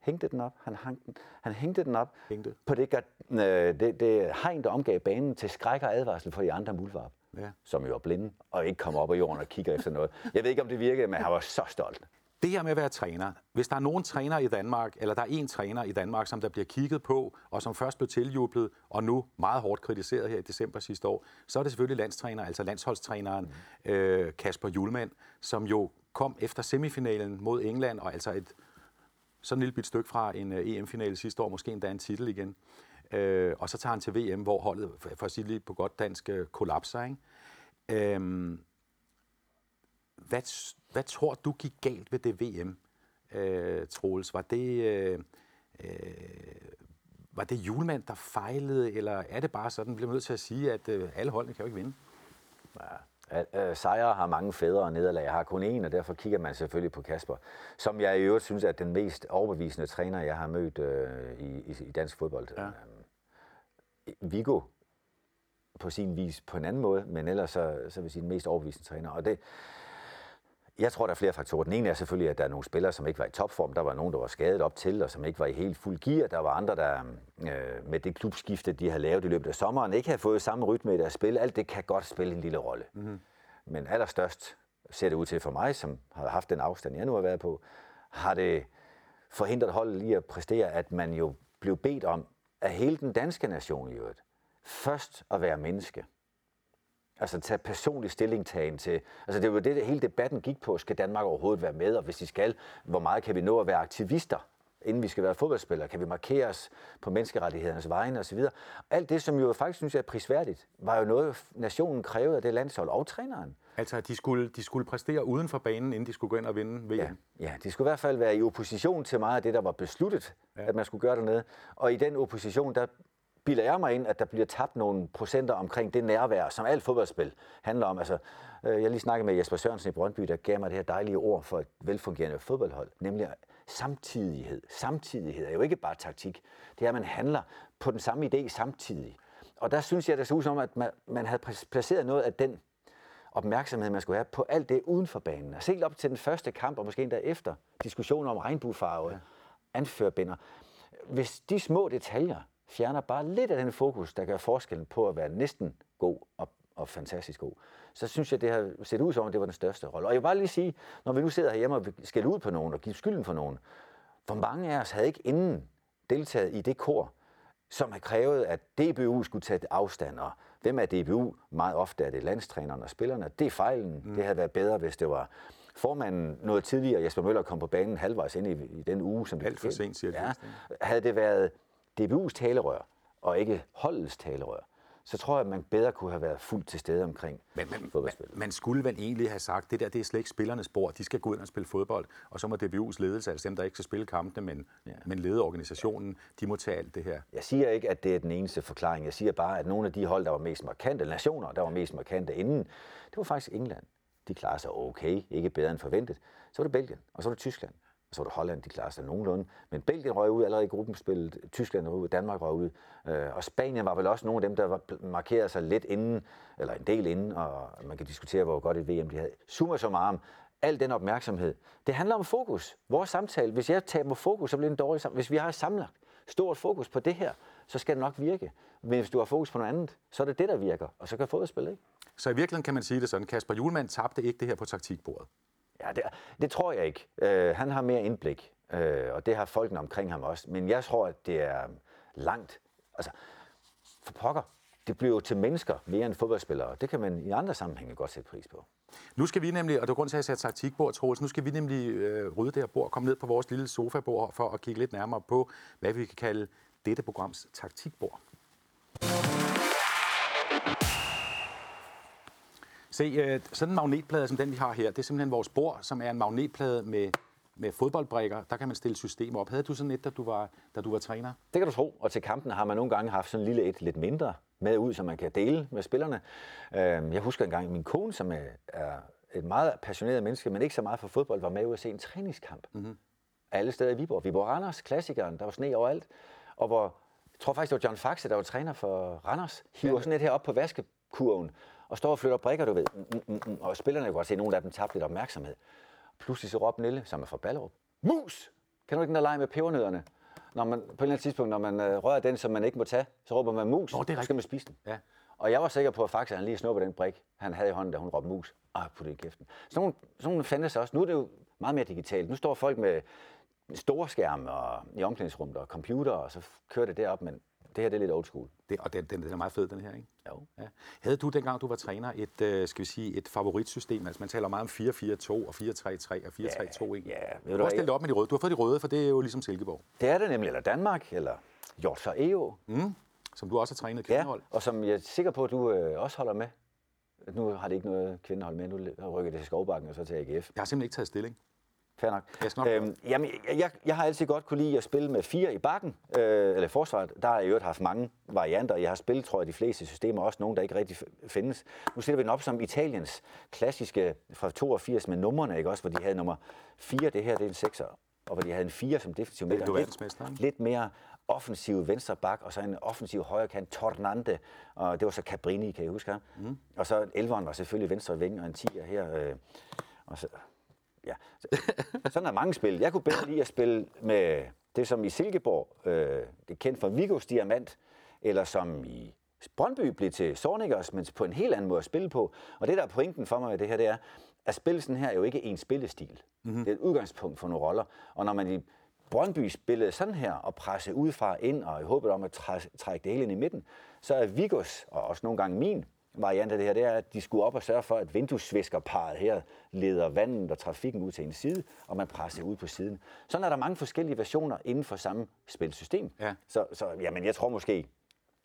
hængte den op, han, hang den, han hængte den op Hængte. på det, øh, det, det hegn, der omgav banen til skræk og advarsel for de andre muldvarp, Ja. som jo var blinde og ikke kom op af jorden og kigger efter noget. Jeg ved ikke, om det virkede, men han var så stolt. Det her med at være træner. Hvis der er nogen træner i Danmark, eller der er en træner i Danmark, som der bliver kigget på, og som først blev tiljublet, og nu meget hårdt kritiseret her i december sidste år, så er det selvfølgelig landstræner, altså landsholdstræneren mm. øh, Kasper Julemand, som jo kom efter semifinalen mod England, og altså et sådan et lille bit stykke fra en uh, EM-finale sidste år, måske endda en titel igen. Øh, og så tager han til VM, hvor holdet, for, at sige lige på godt dansk, øh, kollapser. Ikke? Øhm, hvad, hvad tror du gik galt ved det VM, øh, Troels? Var det, øh, øh, var det julemand, der fejlede, eller er det bare sådan, bliver man nødt til at sige, at øh, alle holdene kan jo ikke vinde? Ja. Øh, sejre har mange fædre og nederlag. Jeg har kun én, og derfor kigger man selvfølgelig på Kasper, som jeg i øvrigt synes er den mest overbevisende træner, jeg har mødt øh, i, i, dansk fodbold. Ja. Øh, Viggo på sin vis på en anden måde, men ellers så, så vil jeg sige den mest overbevisende træner. Og det, jeg tror, der er flere faktorer. Den ene er selvfølgelig, at der er nogle spillere, som ikke var i topform. Der var nogen, der var skadet op til, og som ikke var i helt fuld gear. Der var andre, der øh, med det klubskifte, de har lavet i løbet af sommeren, ikke havde fået samme rytme i deres spil. Alt det kan godt spille en lille rolle. Mm-hmm. Men allerstørst ser det ud til for mig, som har haft den afstand, jeg nu har været på, har det forhindret holdet i at præstere, at man jo blev bedt om af hele den danske nation i øvrigt, først at være menneske. Altså tage personlig stillingtagen til, altså det var det, hele debatten gik på, skal Danmark overhovedet være med, og hvis de skal, hvor meget kan vi nå at være aktivister, inden vi skal være fodboldspillere, kan vi markere os på menneskerettighedernes vegne osv. Alt det, som jo faktisk synes jeg er prisværdigt, var jo noget, nationen krævede af det landshold og træneren. Altså, at de skulle, de skulle præstere uden for banen, inden de skulle gå ind og vinde VM. Ja, ja, de skulle i hvert fald være i opposition til meget af det, der var besluttet, ja. at man skulle gøre dernede. Og i den opposition, der bilder jeg mig ind, at der bliver tabt nogle procenter omkring det nærvær, som alt fodboldspil handler om. Altså, øh, jeg lige snakket med Jesper Sørensen i Brøndby, der gav mig det her dejlige ord for et velfungerende fodboldhold, nemlig samtidighed. Samtidighed er jo ikke bare taktik. Det er, at man handler på den samme idé samtidig. Og der synes jeg, det så ud som om, at man, man havde placeret noget af den opmærksomhed, man skulle have på alt det uden for banen. Og helt op til den første kamp, og måske endda efter, diskussioner om regnbuefarve, ja. anførbinder. Hvis de små detaljer fjerner bare lidt af den fokus, der gør forskellen på at være næsten god og, og fantastisk god, så synes jeg, det har set ud som om, det var den største rolle. Og jeg vil bare lige sige, når vi nu sidder herhjemme og skal ud på nogen og give skylden for nogen, hvor mange af os havde ikke inden deltaget i det kor, som har krævet, at DBU skulle tage afstand. Og hvem er DBU? Meget ofte er det landstrænerne og spillerne. Det er fejlen. Mm. Det havde været bedre, hvis det var formanden noget tidligere. Jesper Møller kom på banen halvvejs ind i, i den uge. Som Alt for sent, siger ja. Havde det været DBU's talerør, og ikke holdets talerør, så tror jeg, at man bedre kunne have været fuldt til stede omkring Men man, man, fodboldspillet. man skulle vel egentlig have sagt, det der det er slet ikke spillernes bord. De skal gå ind og spille fodbold, og så må DBU's ledelse, altså dem, der ikke skal spille kampene, men, ja. men lede organisationen, de må tage alt det her. Jeg siger ikke, at det er den eneste forklaring. Jeg siger bare, at nogle af de hold, der var mest markante, nationer, der var mest markante inden, det var faktisk England. De klarede sig okay, ikke bedre end forventet. Så var det Belgien, og så var det Tyskland. Så var det Holland, de klarede sig nogenlunde. Men Belgien røg ud allerede i gruppenspillet, Tyskland røg ud, Danmark røg ud. Øh, og Spanien var vel også nogle af dem, der var markerede sig lidt inden, eller en del inden, og man kan diskutere, hvor godt et VM de havde. Summa summarum, al den opmærksomhed. Det handler om fokus. Vores samtale, hvis jeg taber fokus, så bliver det en dårlig samtale. Hvis vi har samlet stort fokus på det her, så skal det nok virke. Men hvis du har fokus på noget andet, så er det det, der virker, og så kan fodboldspil, ikke? Så i virkeligheden kan man sige det sådan, Kasper Julemand tabte ikke det her på taktikbordet. Ja, det, det tror jeg ikke. Øh, han har mere indblik, øh, og det har folkene omkring ham også. Men jeg tror, at det er um, langt. Altså, for pokker, det bliver jo til mennesker mere end fodboldspillere. Det kan man i andre sammenhænge godt sætte pris på. Nu skal vi nemlig, og det er grund til, at jeg sætter taktikbord, Troels, nu skal vi nemlig øh, rydde det her bord, komme ned på vores lille sofabord for at kigge lidt nærmere på, hvad vi kan kalde dette programs taktikbord. Se, øh, sådan en magnetplade som den, vi har her, det er simpelthen vores bord, som er en magnetplade med, med fodboldbrikker. Der kan man stille systemer op. Havde du sådan et, da du var, da du var træner? Det kan du tro, og til kampen har man nogle gange haft sådan en lille et, lidt mindre med ud, som man kan dele med spillerne. Øhm, Jeg husker engang, min kone, som er- et meget passioneret menneske, men ikke så meget for fodbold, var med ud at se en træningskamp. Mm-hmm. Alle steder i Viborg. Viborg Randers, klassikeren, der var sne overalt. Og hvor, jeg tror faktisk, det var John Faxe, der var træner for Randers, hiver sådan et her op på vaskekurven, og står og flytter brikker, du ved. Mm, mm, mm, mm. Og spillerne kunne godt se, at nogle af dem tabte lidt opmærksomhed. Pludselig så råbte Nille, som er fra Ballerup, mus! Kan du ikke den der lege med pebernødderne? Når man, på et eller andet tidspunkt, når man øh, rører den, som man ikke må tage, så råber man mus, Nå, det er så skal man spise den. Ja. Og jeg var sikker på, at Faxe han lige snuppede den brik, han havde i hånden, da hun råbte mus. Ej, putte det i kæften. Sådan nogle, sådan nogle fandtes også. Nu er det jo meget mere digitalt. Nu står folk med store skærme og i omklædningsrummet og computer, og så kører det derop, men det her det er lidt old school. Det, og den, den, den er meget fed, den her, ikke? Jo. Ja. Havde du, dengang du var træner, et, øh, skal vi sige, et favoritsystem? Altså, man taler meget om 4-4-2 og 4-3-3 og 4-3-2, ikke? ja, ved du har stillet op med de røde. Du har fået de røde, for det er jo ligesom Silkeborg, Det er det nemlig, eller Danmark, eller Hjortshøj EO. mm. som du også har trænet i Ja, kvindehold. og som jeg er sikker på, at du øh, også holder med. Nu har det ikke noget kvindehold med, nu rykker det til Skovbakken og så til AGF. Jeg har simpelthen ikke taget stilling. Fair nok. Jeg skal nok øhm, jamen, jeg, jeg, jeg har altid godt kunne lide at spille med fire i bakken, øh, eller forsvaret. Der har jeg i øvrigt haft mange varianter. Jeg har spillet, tror jeg, de fleste systemer, også nogle, der ikke rigtig findes. Nu stiller vi den op som Italiens klassiske fra 82 med numrene, ikke også, hvor de havde nummer 4, det her det er en 6'er, og hvor de havde en 4 som defensiv midt. du og verdensmester, lidt, lidt mere offensiv venstre bak, og så en offensiv højre kant, Tornante, og det var så Cabrini, kan I huske ham? Mm. Og så 11'eren var selvfølgelig venstre ving, og en 10'er her, øh, og så, Ja, så- sådan er mange spil. Jeg kunne bedre lide at spille med det, som i Silkeborg, øh, det er kendt for Vigos Diamant, eller som i Brøndby blev til Sornikers, men på en helt anden måde at spille på. Og det, der er pointen for mig med det her, det er, at spille sådan her er jo ikke en spillestil. Mm-hmm. Det er et udgangspunkt for nogle roller. Og når man i Brøndby spillede sådan her, og presse udefra ind, og i håbet om at træ- trække det hele ind i midten, så er Vigos, og også nogle gange min variant af det her, det er, at de skulle op og sørge for, at vinduesviskerparet her leder vandet og trafikken ud til en side, og man presser ud på siden. Sådan er der mange forskellige versioner inden for samme spilsystem. Ja. Så, så jamen, jeg tror måske,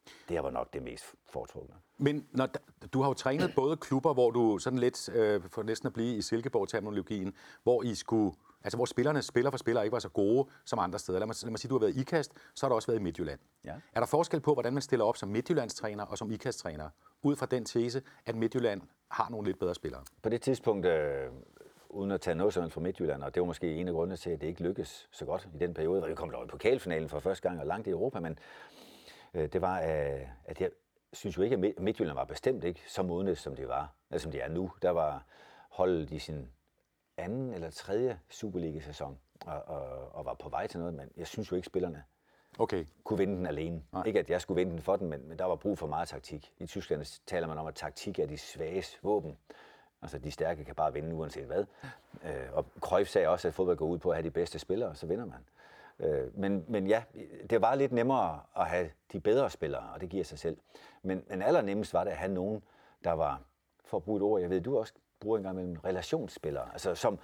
det her var nok det mest foretrukne. Men når, du har jo trænet både klubber, hvor du sådan lidt, øh, for næsten at blive i Silkeborg-terminologien, hvor I skulle, altså hvor spillerne spiller for spillere ikke var så gode som andre steder. Lad mig, lad mig sige, du har været i IKAST, så har du også været i Midtjylland. Ja. Er der forskel på, hvordan man stiller op som Midtjyllandstræner og som IKAST-træner, ud fra den tese, at Midtjylland har nogle lidt bedre spillere? På det tidspunkt, øh, uden at tage noget sådan fra Midtjylland, og det var måske en af grundene til, at det ikke lykkedes så godt i den periode, hvor vi kom dog i pokalfinalen for første gang og langt i Europa, men øh, det var, øh, at jeg synes jo ikke, at Midt- Midtjylland var bestemt ikke så modnet, som det var, eller som det er nu. Der var holdet i sin anden eller tredje Superliga-sæson og, og, og var på vej til noget, men jeg synes jo ikke, spillerne Okay, kunne vinde den alene. Nej. Ikke at jeg skulle vinde den for den, men, men der var brug for meget taktik. I Tyskland taler man om, at taktik er de svages våben. Altså, de stærke kan bare vinde uanset hvad. Øh, og Cruyff sagde også, at fodbold går ud på at have de bedste spillere, og så vinder man. Øh, men, men ja, det var lidt nemmere at have de bedre spillere, og det giver sig selv. Men, men allernemmest var det at have nogen, der var, for at bruge et ord, jeg ved, du også bruger engang mellem relationsspillere. Altså, som,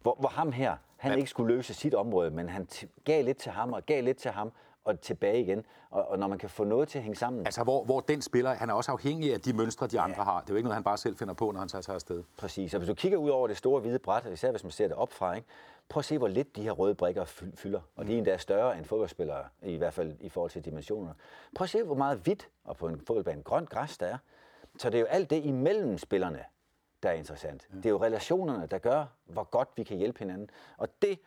hvor, hvor ham her, han ikke skulle løse sit område, men han gav lidt til ham og gav lidt til ham, og tilbage igen. Og, og når man kan få noget til at hænge sammen. Altså, hvor, hvor den spiller, han er også afhængig af de mønstre, de andre har. Det er jo ikke noget, han bare selv finder på, når han tager sig afsted. Præcis. Og hvis du kigger ud over det store hvide bræt, især hvis man ser det opfra, ikke? prøv at se, hvor lidt de her røde brikker fylder. Og de er endda større end fodboldspillere, i hvert fald i forhold til dimensioner. Prøv at se, hvor meget hvidt og på en fodboldbane grønt græs der er. Så det er jo alt det imellem spillerne, der er interessant. Ja. Det er jo relationerne, der gør, hvor godt vi kan hjælpe hinanden. Og det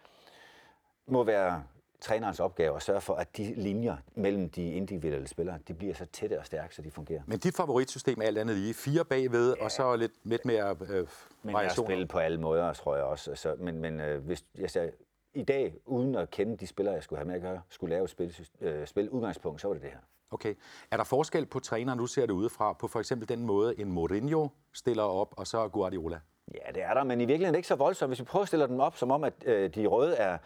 må være trænerens opgave at sørge for, at de linjer mellem de individuelle spillere, de bliver så tætte og stærke, så de fungerer. Men dit favoritsystem er alt andet lige. Fire bagved, ja. og så lidt, lidt mere øh, men variationer. Men spille på alle måder, tror jeg også. Altså, men men øh, hvis jeg sagde, i dag, uden at kende de spillere, jeg skulle have med at gøre, skulle lave et spil, øh, spil udgangspunkt, så var det det her. Okay. Er der forskel på træneren, nu ser det udefra, på for eksempel den måde, en Mourinho stiller op, og så Guardiola? Ja, det er der, men i virkeligheden ikke så voldsomt. Hvis vi prøver at stille dem op, som om, at øh, de røde er...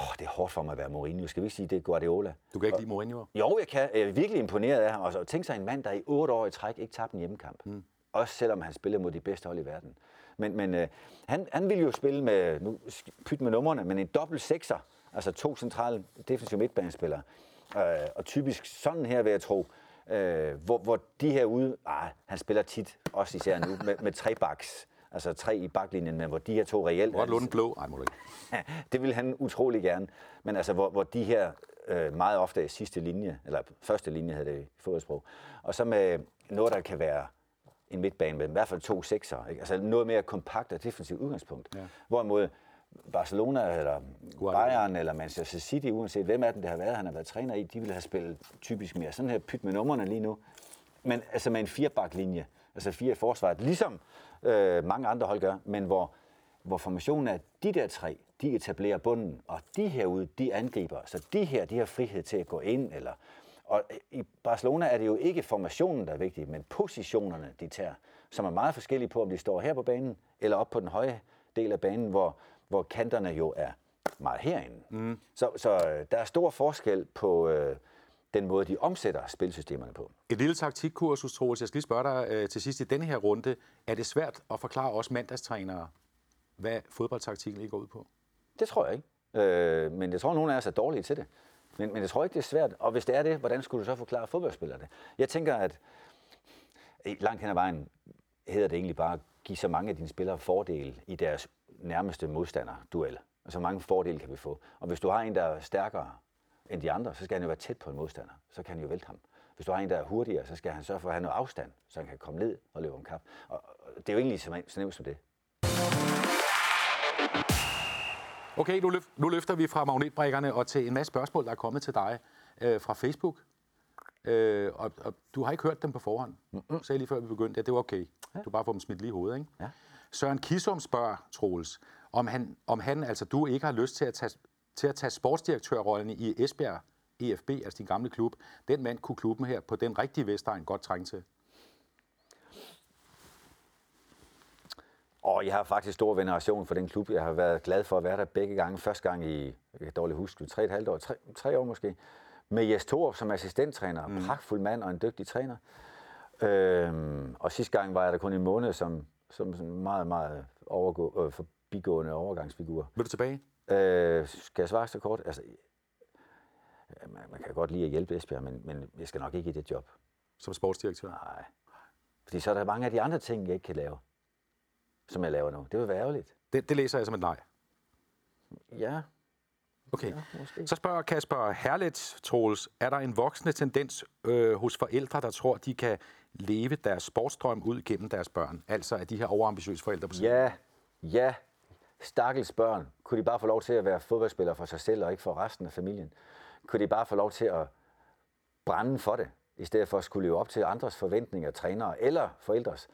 Åh, det er hårdt for mig at være Mourinho. Skal vi ikke sige, det er Guardiola? Du kan ikke lide Mourinho? Jo, jeg kan. Jeg er virkelig imponeret af ham. Og så tænk sig en mand, der i otte år i træk ikke tabte en hjemmekamp. Mm. Også selvom han spiller mod de bedste hold i verden. Men, men øh, han, han ville jo spille med, nu pyt med numrene, men en dobbelt sekser. Altså to centrale defensive midtbanespillere. Øh, og typisk sådan her vil jeg tro, øh, hvor, hvor de her ude, ah, han spiller tit, også især nu, med, med tre backs, altså tre i baklinjen, men hvor de her to reelt... Hvor er Lund blå? Ej, må du ikke. (laughs) det vil han utrolig gerne. Men altså, hvor, hvor de her øh, meget ofte er sidste linje, eller første linje hedder det i fodboldsprog, og så med noget, der kan være en midtbane med i hvert fald to sekser, ikke? altså noget mere kompakt og defensivt udgangspunkt. Ja. Hvorimod Barcelona eller Bayern eller Manchester City, uanset hvem af dem det har været, han har været træner i, de ville have spillet typisk mere sådan her pyt med numrene lige nu. Men altså med en firebaklinje, altså fire i forsvaret, ligesom øh, mange andre hold gør, men hvor, hvor formationen er de der tre, de etablerer bunden, og de herude, de angriber. Så de her, de har frihed til at gå ind, eller og i Barcelona er det jo ikke formationen, der er vigtig, men positionerne, de tager, som er meget forskellige på, om de står her på banen, eller op på den høje del af banen, hvor, hvor kanterne jo er meget herinde. Mm. Så, så øh, der er stor forskel på øh, den måde, de omsætter spilsystemerne på. Et lille taktikkursus, Troels. Jeg skal lige spørge dig øh, til sidst i denne her runde. Er det svært at forklare os mandagstrænere, hvad fodboldtaktikken lige går ud på? Det tror jeg ikke. Øh, men jeg tror, at nogle af os er dårlige til det. Men, men jeg tror ikke, det er svært. Og hvis det er det, hvordan skulle du så forklare fodboldspillere det? Jeg tænker, at langt hen ad vejen hedder det egentlig bare at give så mange af dine spillere fordele i deres nærmeste modstander-duel. Altså mange fordele kan vi få. Og hvis du har en, der er stærkere end de andre, så skal han jo være tæt på en modstander. Så kan han jo vælte ham. Hvis du har en, der er hurtigere, så skal han sørge for at have noget afstand, så han kan komme ned og løbe om kap. Og det er jo egentlig så, nemt som det. Okay, nu, løf, nu løfter vi fra magnetbrækkerne og til en masse spørgsmål, der er kommet til dig øh, fra Facebook. Øh, og, og du har ikke hørt dem på forhånd. Mm-hmm. Sagde lige før vi begyndte, at det var okay. Ja. Du bare får dem smidt lige i hovedet, ikke? Ja. Søren Kisum spørger, Troels, om han, om han, altså du ikke har lyst til at tage, til at tage sportsdirektørrollen i Esbjerg EFB, altså din gamle klub. Den mand kunne klubben her på den rigtige Vestegn godt trænge til. Og jeg har faktisk stor veneration for den klub. Jeg har været glad for at være der begge gange. Første gang i, jeg kan dårligt huske, tre et halvt år, tre, tre år måske, med Jes Thor som assistenttræner. Mm. Pragtfuld mand og en dygtig træner. Øhm, og sidste gang var jeg der kun en måned som, som en meget, meget overgå, øh, forbigående overgangsfigur. Vil du tilbage? Øh, skal jeg svare så kort? Altså, man, man kan godt lide at hjælpe Esbjerg, men, men jeg skal nok ikke i det job. Som sportsdirektør? Nej. Fordi så er der mange af de andre ting, jeg ikke kan lave som jeg laver nu. Det vil være ærgerligt. Det, det læser jeg som et nej. Ja. Okay. Ja, Så spørger Kasper Herlet, Troels, er der en voksende tendens øh, hos forældre, der tror, de kan leve deres sportsdrøm ud gennem deres børn? Altså at de her overambitiøse forældre på siden? Ja, ja. Stakkels børn. Kunne de bare få lov til at være fodboldspillere for sig selv og ikke for resten af familien? Kunne de bare få lov til at brænde for det, i stedet for at skulle leve op til andres forventninger, trænere eller forældres?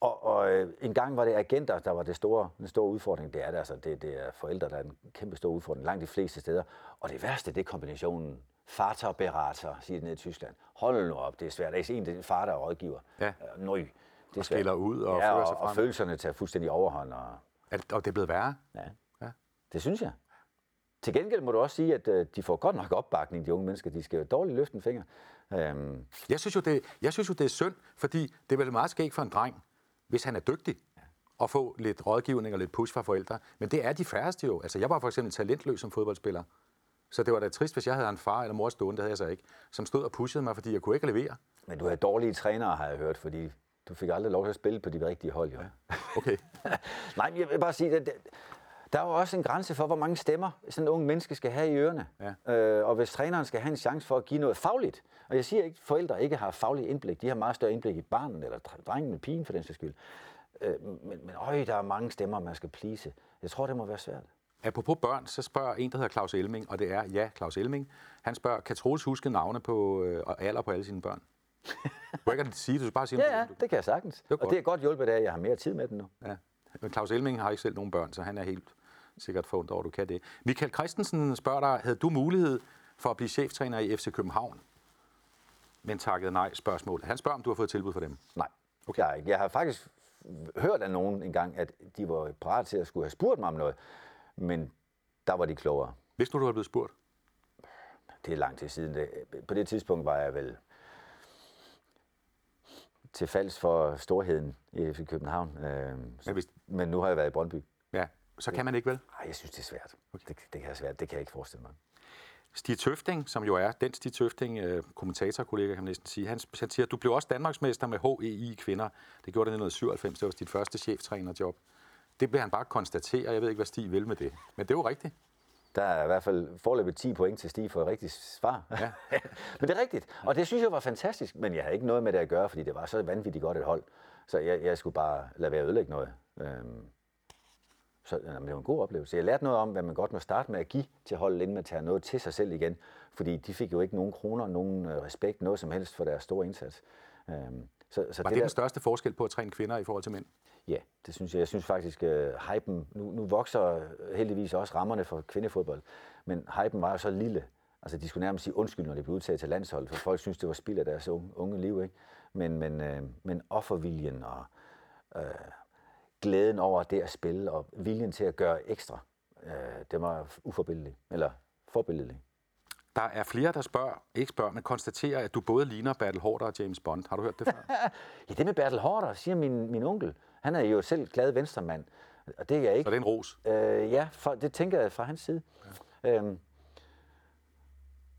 Og, og øh, en gang var det agenter, der var det store, den store udfordring. Det er det altså. Det, det er forældre, der er en kæmpe stor udfordring langt de fleste steder. Og det værste, det er kombinationen Vater berater, siger det nede i Tyskland. Hold nu op, det er svært. Der er en, det er far, der er rådgiver. Ja. Øh, nøj, det er svært. Og ud og ja, fører sig frem. og følelserne tager fuldstændig overhånd. Og... Og det er blevet værre? Ja. ja, det synes jeg. Til gengæld må du også sige, at øh, de får godt nok opbakning, de unge mennesker. De skal jo dårligt løfte en finger. Øhm. Jeg, synes jo, det, jeg synes jo, det er synd, fordi det er vel meget skægt for en dreng, hvis han er dygtig, og få lidt rådgivning og lidt push fra forældre. Men det er de færreste jo. Altså, jeg var for eksempel talentløs som fodboldspiller. Så det var da trist, hvis jeg havde en far eller mor stående, det havde jeg så ikke, som stod og pushede mig, fordi jeg kunne ikke levere. Men du havde dårlige trænere, har jeg hørt, fordi du fik aldrig lov til at spille på de rigtige hold, jo. Ja. Okay. (laughs) Nej, men jeg vil bare sige, at der er jo også en grænse for, hvor mange stemmer sådan en ung menneske skal have i ørerne. Ja. Øh, og hvis træneren skal have en chance for at give noget fagligt, og jeg siger ikke, at forældre ikke har faglig indblik, de har meget større indblik i barnet, eller drengen med pigen for den sags skyld. Øh, men, men øj, der er mange stemmer, man skal plise. Jeg tror, det må være svært. Apropos børn, så spørger en, der hedder Claus Elming, og det er ja, Claus Elming. Han spørger, kan Troels huske navne på, øh, og alder på alle sine børn? (laughs) Du kan ikke sige det, du skal bare sige Ja, ja, det kan jeg sagtens. er og det er godt hjulpet af, at jeg har mere tid med den nu. Ja. Claus Elming har ikke selv nogen børn, så han er helt sikkert forundret over, at du kan det. Michael Christensen spørger dig, havde du mulighed for at blive cheftræner i FC København? Men takket nej spørgsmål. Han spørger, om du har fået tilbud for dem. Nej, okay. jeg, jeg har faktisk hørt af nogen engang, at de var parat til at skulle have spurgt mig om noget, men der var de klogere. Hvis nu du var blevet spurgt. Det er lang tid siden. Det, på det tidspunkt var jeg vel til falds for storheden i FC København. Øh, Men hvis- men nu har jeg været i Brøndby. Ja, så kan man ikke vel. Ej, jeg synes, det er svært. Okay. Det, det, kan være svært. Det kan jeg ikke forestille mig. Stig Tøfting, som jo er den Stig Tøfting, øh, kommentatorkollega kan man næsten sige, han, han siger, du blev også Danmarksmester med HEI kvinder. Det gjorde det i 1997, det var dit første cheftrænerjob. Det blev han bare konstatere, jeg ved ikke, hvad Stig vil med det. Men det er jo rigtigt. Der er i hvert fald forløbet 10 point til Stig for et rigtigt svar. Ja. (laughs) men det er rigtigt, og det synes jeg var fantastisk, men jeg havde ikke noget med det at gøre, fordi det var så vanvittigt godt et hold. Så jeg, jeg skulle bare lade være at ødelægge noget. Øhm, så jamen, det var en god oplevelse. Jeg lærte noget om, hvad man godt må starte med at give til holdet, inden man tager noget til sig selv igen. Fordi de fik jo ikke nogen kroner, nogen øh, respekt, noget som helst for deres store indsats. Øhm, så, så Var det, det den største forskel på at træne kvinder i forhold til mænd? Ja, det synes jeg. Jeg synes faktisk, uh, hypen, nu, nu vokser heldigvis også rammerne for kvindefodbold, men hypen var jo så lille. Altså, de skulle nærmest sige undskyld, når de blev udtaget til landsholdet, for folk synes, det var spild af deres unge, unge liv, ikke? Men, men, uh, men offerviljen og uh, glæden over det at spille, og viljen til at gøre ekstra, uh, det var uforbindelig, eller forbindelig. Der er flere, der spørger, ikke spørger, men konstaterer, at du både ligner Battle Hårder og James Bond. Har du hørt det før? (laughs) Ja, det med Bertel Hårder, siger min, min onkel. Han er jo selv glad venstremand, og det er jeg ikke. Så det er en ros. Øh, ja, for, det tænker jeg fra hans side. Ja. Øhm,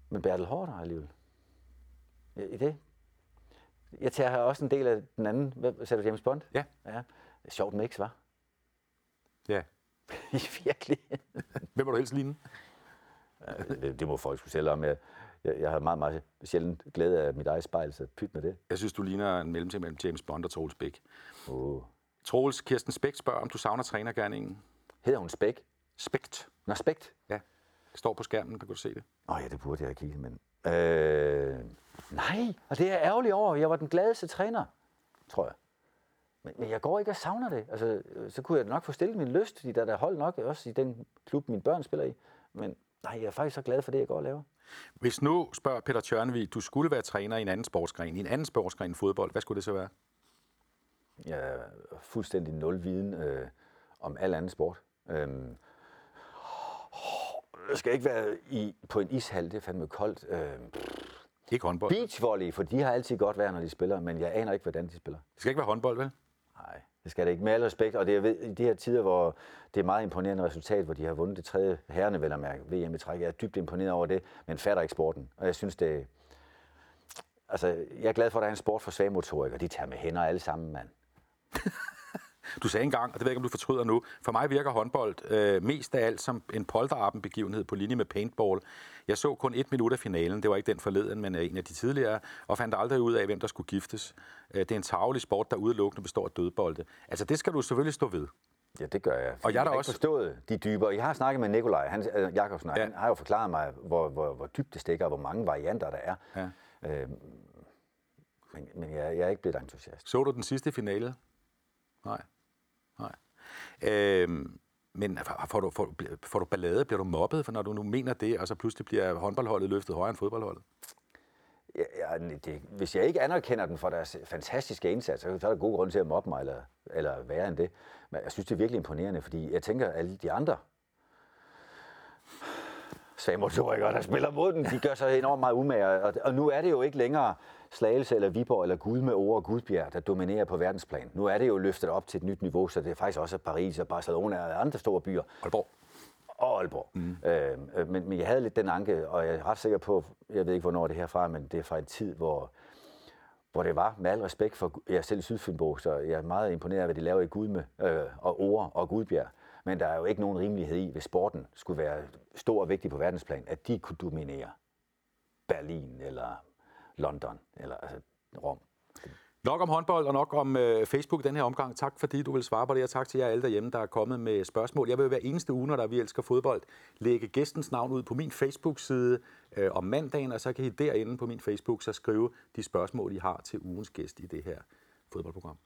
men Bertel Hårder alligevel. Ja, i det. Jeg tager også en del af den anden. Hvad sagde du, James Bond? Ja. ja. Sjovt mix, var. Ja. (laughs) Virkelig. Hvem var du helst ligne? det, det, må folk skulle selv om. Jeg, jeg, jeg har meget, meget sjældent glæde af mit eget spejl, så pyt med det. Jeg synes, du ligner en mellemting mellem James Bond og Troels Bæk. Oh. Troels Kirsten Spæk spørger, om du savner trænergærningen. Hedder hun Spæk? Spækt. Nå, Spækt. Ja. Det står på skærmen, der kan du se det. Åh oh, ja, det burde jeg have kigget, men... Øh, nej, og det er jeg ærgerlig over. Jeg var den gladeste træner, tror jeg. Men, men jeg går ikke og savner det. Altså, øh, så kunne jeg nok få stillet min lyst, fordi der er der hold nok også i den klub, mine børn spiller i. Men nej, jeg er faktisk så glad for det, jeg går og laver. Hvis nu, spørger Peter Tjørnevig, du skulle være træner i en anden sportsgren, i en anden sportsgren fodbold, hvad skulle det så være? Jeg er fuldstændig nul viden øh, om al anden sport. Øhm, jeg skal ikke være i, på en ishal, det er fandme koldt. Øhm, Ikke håndbold. Det beachvolley, for de har altid godt været, når de spiller, men jeg aner ikke, hvordan de spiller. skal ikke være håndbold, vel? Nej, det skal det ikke. Med al respekt, og det er ved- i de her tider, hvor det er meget imponerende resultat, hvor de har vundet det tredje herrene, vel at mærke, VM i træk. Jeg er dybt imponeret over det, men fatter ikke sporten. Og jeg synes, det Altså, jeg er glad for, at der er en sport for svagmotorikere. De tager med hænder alle sammen, mand. Du sagde engang, og det ved jeg ikke, om du fortryder nu, for mig virker håndbold øh, mest af alt som en polterappen-begivenhed på linje med paintball. Jeg så kun et minut af finalen, det var ikke den forleden, men øh, en af de tidligere, og fandt aldrig ud af, hvem der skulle giftes. Øh, det er en tavlig sport, der udelukkende består af dødbolde. Altså, det skal du selvfølgelig stå ved. Ja, det gør jeg. Og jeg da har også- forstået de dybere. Jeg har snakket med Nikolaj han, øh, Jakobsen, og Ja. han har jo forklaret mig, hvor, hvor, hvor dybt det stikker, og hvor mange varianter der er. Ja. Øhm, men men jeg, jeg er ikke blevet entusiast. Så du den sidste finale? Nej. Nej. Øhm, men får du, får, får du ballade? Bliver du mobbet, for når du nu mener det, og så pludselig bliver håndboldholdet løftet højere end fodboldholdet? Ja, ja, det, hvis jeg ikke anerkender den for deres fantastiske indsats, så er der god grund til at mobbe mig, eller, eller værre end det. Men jeg synes, det er virkelig imponerende, fordi jeg tænker, at alle de andre svagmotorikere, der spiller mod den, de gør sig enormt meget umage. Og, og nu er det jo ikke længere Slagelse eller Viborg eller Gud med ord og Gudbjerg, der dominerer på verdensplan. Nu er det jo løftet op til et nyt niveau, så det er faktisk også Paris og Barcelona og andre store byer. Aalborg. og Aalborg. Mm. Øh, men, men jeg havde lidt den anke, og jeg er ret sikker på, jeg ved ikke, hvornår det er herfra, men det er fra en tid, hvor, hvor det var, med al respekt for, jeg er selv Sydfynbo, så jeg er meget imponeret af, hvad de laver i Gudme øh, og Ore og Gudbjerg. Men der er jo ikke nogen rimelighed i, hvis sporten skulle være stor og vigtig på verdensplan, at de kunne dominere Berlin eller London eller altså Rom. Nok om håndbold og nok om øh, Facebook i den her omgang. Tak fordi du vil svare på det, og tak til jer alle derhjemme, der er kommet med spørgsmål. Jeg vil hver eneste uge, når der vi elsker fodbold, lægge gæstens navn ud på min Facebook-side øh, om mandagen, og så kan I derinde på min Facebook så skrive de spørgsmål, I har til ugens gæst i det her fodboldprogram.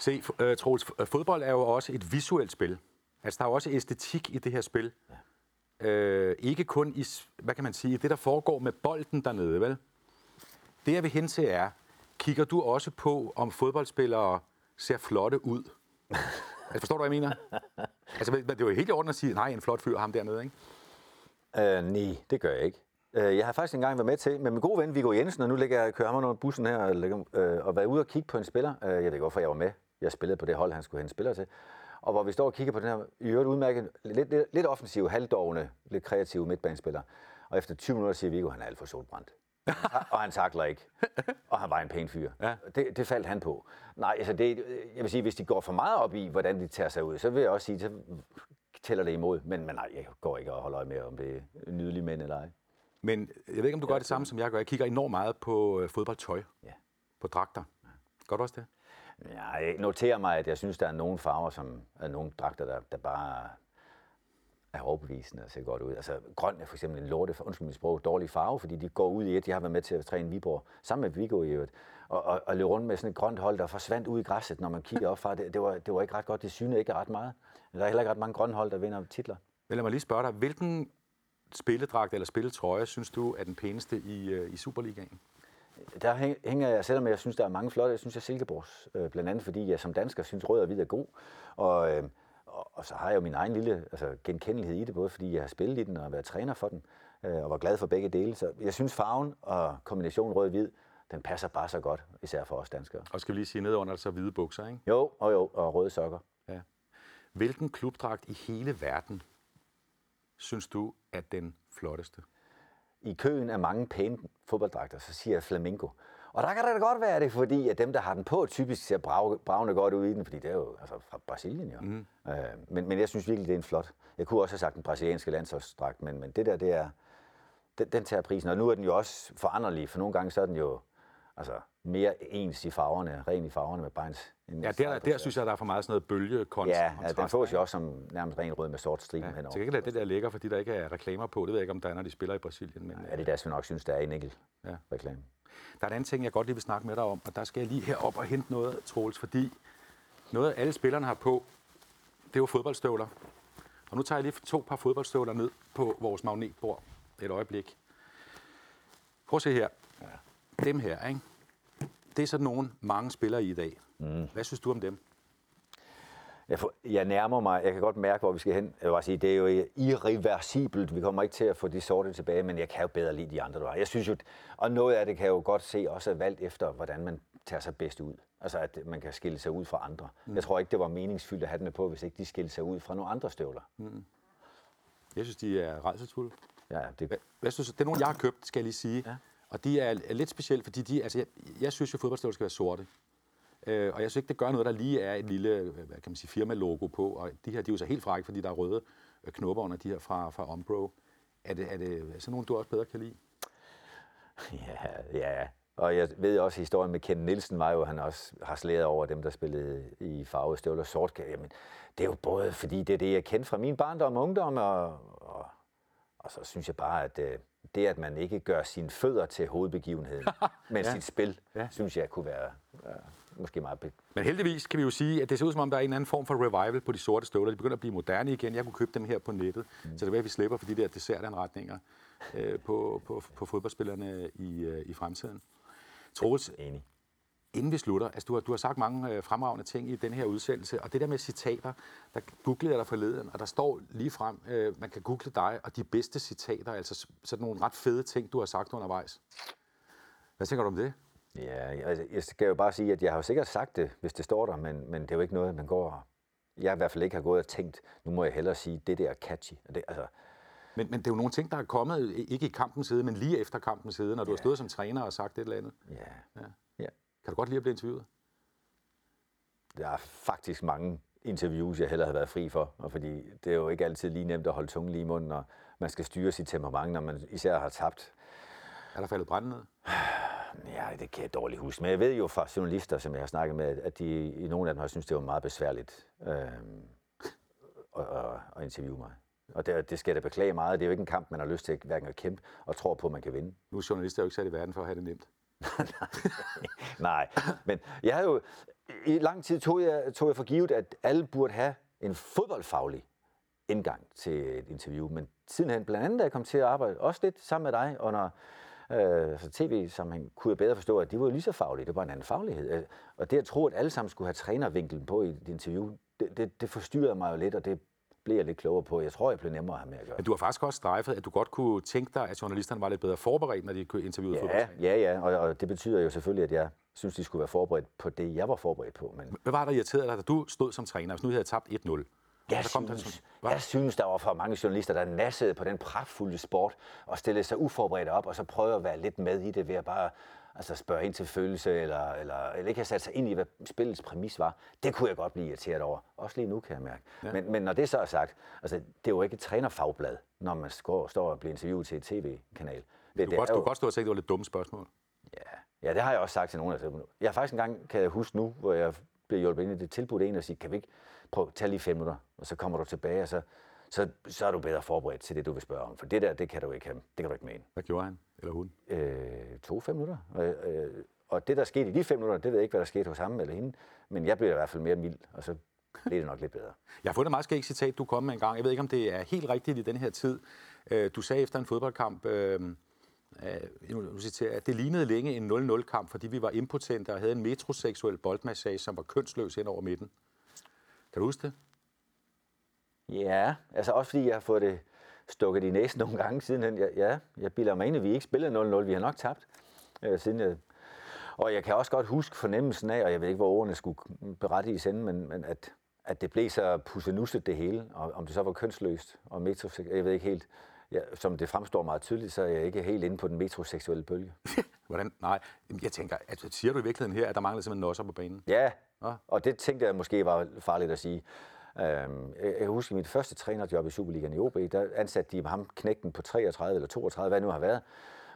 Se, uh, Troels, fodbold er jo også et visuelt spil. Altså, der er jo også æstetik i det her spil. Ja. Uh, ikke kun i, hvad kan man sige, det, der foregår med bolden dernede, vel? Det, jeg vil hen til er, kigger du også på, om fodboldspillere ser flotte ud? (laughs) altså, forstår du, hvad jeg mener? Altså, det er jo helt i orden at sige, nej, en flot fyr ham dernede, ikke? Uh, nej, det gør jeg ikke. Uh, jeg har faktisk engang været med til, med min gode ven Viggo Jensen, og nu ligger jeg, kører ham under bussen her, og, uh, og været ude og kigge på en spiller. Uh, jeg ved ikke, hvorfor jeg var med. Jeg spillede på det hold, han skulle hente spiller til. Og hvor vi står og kigger på den her, i øvrigt udmærket, lidt, lidt, lidt offensiv, halvdårende, lidt kreativ midtbanespiller. Og efter 20 minutter siger Viggo, han er alt for solbrændt og han takler ikke. Og han var en pæn fyr. Ja. Det, det faldt han på. Nej, altså det, jeg vil sige, hvis de går for meget op i, hvordan de tager sig ud, så vil jeg også sige, så tæller det imod. Men, men nej, jeg går ikke og holder øje med, om det er nydelige mænd eller ej. Men jeg ved ikke, om du gør det samme, som jeg gør. Jeg kigger enormt meget på øh, fodboldtøj. Ja. På dragter. Gør du også det? Ja, jeg noterer mig, at jeg synes, der er nogle farver, som er nogle dragter, der, der bare er overbevisende og ser godt ud. Altså, grøn er for eksempel en lorte, undskyld mit sprog, dårlig farve, fordi de går ud i et. De har været med til at træne Viborg, sammen med Vigo i øvrigt, og, og, og løbe rundt med sådan et grønt hold, der forsvandt ud i græsset, når man kigger op fra det. Det var, det var ikke ret godt, det synede ikke ret meget. Der er heller ikke ret mange grønne hold, der vinder titler. Men lad mig lige spørge dig, hvilken spilledragt eller spilletrøje synes du er den pæneste i, øh, i Superligaen? Der hænger jeg, selvom jeg synes, der er mange flotte, jeg synes, jeg Silkeborgs, øh, blandt andet fordi jeg som dansker synes, rød og hvid er god. Og, øh, og, og så har jeg jo min egen lille altså, genkendelighed i det, både fordi jeg har spillet i den og været træner for den, øh, og var glad for begge dele. Så jeg synes farven og kombinationen rød-hvid, den passer bare så godt, især for os danskere. Og skal vi lige sige nedenunder, så hvide bukser, ikke? Jo, og jo, og røde sokker. Ja. Hvilken klubdragt i hele verden synes du er den flotteste? I køen af mange pæne fodbolddragter, så siger jeg flamingo. Og der kan det da godt være det, fordi at dem, der har den på, typisk ser bravende godt ud i den, fordi det er jo altså, fra Brasilien jo. Mm. Øh, men, men jeg synes virkelig, det er en flot. Jeg kunne også have sagt den brasilianske landsholdsdragt, men, men det der, det er, den, den tager prisen. Og nu er den jo også foranderlig, for nogle gange så er den jo altså, mere ens i farverne, ren i farverne med bare en Ja, der, der synes jeg, der er for meget sådan noget bølgekontrast. Ja, ja den fås jo også som nærmest ren rød med sort stribe ja, henover. Så kan det der ligger, fordi der ikke er reklamer på. Det ved jeg ikke, om der er, når de spiller i Brasilien. Men, ja, det er deres nok synes, der er en enkelt ja. reklame. Der er en anden ting, jeg godt lige vil snakke med dig om, og der skal jeg lige herop og hente noget, Troels, fordi noget alle spillerne har på, det er jo fodboldstøvler. Og nu tager jeg lige to par fodboldstøvler ned på vores magnetbord et øjeblik. Prøv at se her. Ja. Dem her, ikke? Det er sådan nogen, mange spiller i i dag. Mm. Hvad synes du om dem? Jeg, får, jeg nærmer mig, jeg kan godt mærke, hvor vi skal hen. Jeg vil sige, det er jo irreversibelt. Vi kommer ikke til at få de sorte tilbage, men jeg kan jo bedre lide de andre, du har. Jeg synes jo, og noget af det kan jeg jo godt se også er valgt efter, hvordan man tager sig bedst ud. Altså, at man kan skille sig ud fra andre. Mm. Jeg tror ikke, det var meningsfyldt at have dem på, hvis ikke de skilte sig ud fra nogle andre støvler. Mm. Jeg synes, de er rejselsfulde. Ja, det... Hvad, hvad synes, det er nogle, jeg har købt, skal jeg lige sige. Ja. Og de er, er lidt specielle, fordi de, altså, jeg, jeg synes jo, at fodboldstøvler skal være sorte. Øh, og jeg synes ikke, det gør noget, der lige er et lille øh, hvad kan man sige, firma-logo på. Og de her de er jo så helt frække, fordi der er røde øh, knopper under de her fra, fra Umbro. Er det, er det sådan nogle, du også bedre kan lide? Ja, ja. Og jeg ved også, at historien med Ken Nielsen var jo, at han også har slæret over dem, der spillede i farve, støvler og sort. Jamen, det er jo både, fordi det er det, jeg kendte fra min barndom og ungdom, og, og, og så synes jeg bare, at øh, det, at man ikke gør sine fødder til hovedbegivenheden, (laughs) men ja. sit spil, ja. synes jeg kunne være ja, måske meget... Men heldigvis kan vi jo sige, at det ser ud som om, der er en anden form for revival på de sorte støvler. De begynder at blive moderne igen. Jeg kunne købe dem her på nettet, mm. så det er at vi slipper for de der dessertanretninger øh, på, på, på fodboldspillerne i, øh, i fremtiden. Troels, Enig. Inden vi slutter, altså du har, du har sagt mange øh, fremragende ting i den her udsendelse, og det der med citater, der googlede jeg dig forleden, og der står lige frem, øh, man kan google dig og de bedste citater, altså sådan nogle ret fede ting, du har sagt undervejs. Hvad tænker du om det? Ja, altså, jeg skal jo bare sige, at jeg har jo sikkert sagt det, hvis det står der, men, men det er jo ikke noget, man går jeg i hvert fald ikke har gået og tænkt, nu må jeg hellere sige, det der er catchy. Det, altså, Men, men det er jo nogle ting, der er kommet, ikke i kampens side, men lige efter kampens side, når du har stået som træner og sagt et eller andet. ja, Ja. Kan du godt lide at blive interviewet? Der er faktisk mange interviews, jeg hellere har været fri for, og fordi det er jo ikke altid lige nemt at holde tungen lige i munden, og man skal styre sit temperament, når man især har tabt. Er der faldet brand ned? Ja, det kan jeg dårligt huske, men jeg ved jo fra journalister, som jeg har snakket med, at de i nogle af dem har synes det var meget besværligt øh, at, at, interviewe mig. Og det, det skal jeg da beklage meget. Det er jo ikke en kamp, man har lyst til hverken at kæmpe og tror på, at man kan vinde. Nu er journalister jo ikke sat i verden for at have det nemt. Nej, men jeg har jo... I lang tid tog jeg, tog jeg for givet, at alle burde have en fodboldfaglig indgang til et interview. Men sidenhen, blandt andet, da jeg kom til at arbejde også lidt sammen med dig under øh, altså tv-sammenhæng, kunne jeg bedre forstå, at de var jo lige så faglige. Det var en anden faglighed. Øh, og det at tro, at alle sammen skulle have trænervinkelen på i et interview, det, det, det forstyrrede mig jo lidt, og det blev jeg lidt klogere på. Jeg tror, jeg blev nemmere at have med at gøre. Men du har faktisk også strejfet, at du godt kunne tænke dig, at journalisterne var lidt bedre forberedt, når de interviewede Ja, ja, ja, og, og det betyder jo selvfølgelig, at jeg synes, de skulle være forberedt på det, jeg var forberedt på. Men Hvad var der irriteret dig, da du stod som træner, hvis nu havde tabt 1-0? Jeg, kom synes, sådan- Hva? jeg synes, der var for mange journalister, der nassede på den pragtfulde sport og stillede sig uforberedt op, og så prøvede at være lidt med i det ved at bare altså spørge ind til følelse, eller, eller, eller ikke have sat sig ind i, hvad spillets præmis var. Det kunne jeg godt blive irriteret over. Også lige nu, kan jeg mærke. Ja. Men, men når det så er sagt, altså, det er jo ikke et trænerfagblad, når man står, står og bliver interviewet til et tv-kanal. Det, Du det godt, er du jo- kan godt stå og tænke, det var lidt dumme spørgsmål. Ja, ja, det har jeg også sagt til nogen af dem. Jeg har faktisk engang, kan jeg huske nu, hvor jeg blev hjulpet ind i det tilbud en og sige, kan vi ikke prøve at tage lige fem minutter, og så kommer du tilbage, og så, så, så er du bedre forberedt til det, du vil spørge om. For det der, det kan du ikke have. Det kan du ikke mene. Hvad gjorde han? Eller hun? Øh, to fem minutter. Og, øh, og det, der skete i de fem minutter, det ved jeg ikke, hvad der skete hos ham eller hende, men jeg blev i hvert fald mere mild, og så blev det nok lidt bedre. (laughs) Jeg har fundet et meget skægt citat, du kom med en gang. Jeg ved ikke, om det er helt rigtigt i den her tid. Øh, Du sagde efter en fodboldkamp, øh, øh, nu citerer at det lignede længe en 0-0-kamp, fordi vi var impotente og havde en metroseksuel boldmassage, som var kønsløs hen over midten. Kan du huske det? Ja, altså også fordi jeg har fået det stukket i næsen nogle gange siden. Ja, ja jeg bilder mig ind, at vi ikke spillede 0-0. Vi har nok tabt øh, siden jeg... Og jeg kan også godt huske fornemmelsen af, og jeg ved ikke, hvor ordene skulle berette i sende, men, men at, at det blev så pussenusset det hele, og om det så var kønsløst og metroseksuelt, jeg ved ikke helt, ja, som det fremstår meget tydeligt, så er jeg ikke helt inde på den metroseksuelle bølge. (laughs) Hvordan? Nej, jeg tænker, at siger du i virkeligheden her, at der mangler simpelthen nosser på banen? Ja, Nå. og det tænkte jeg måske var farligt at sige. Øhm, jeg jeg kan huske, i mit første trænerjob i Superligaen i OB, der ansatte de ham knægten på 33 eller 32, hvad nu har været.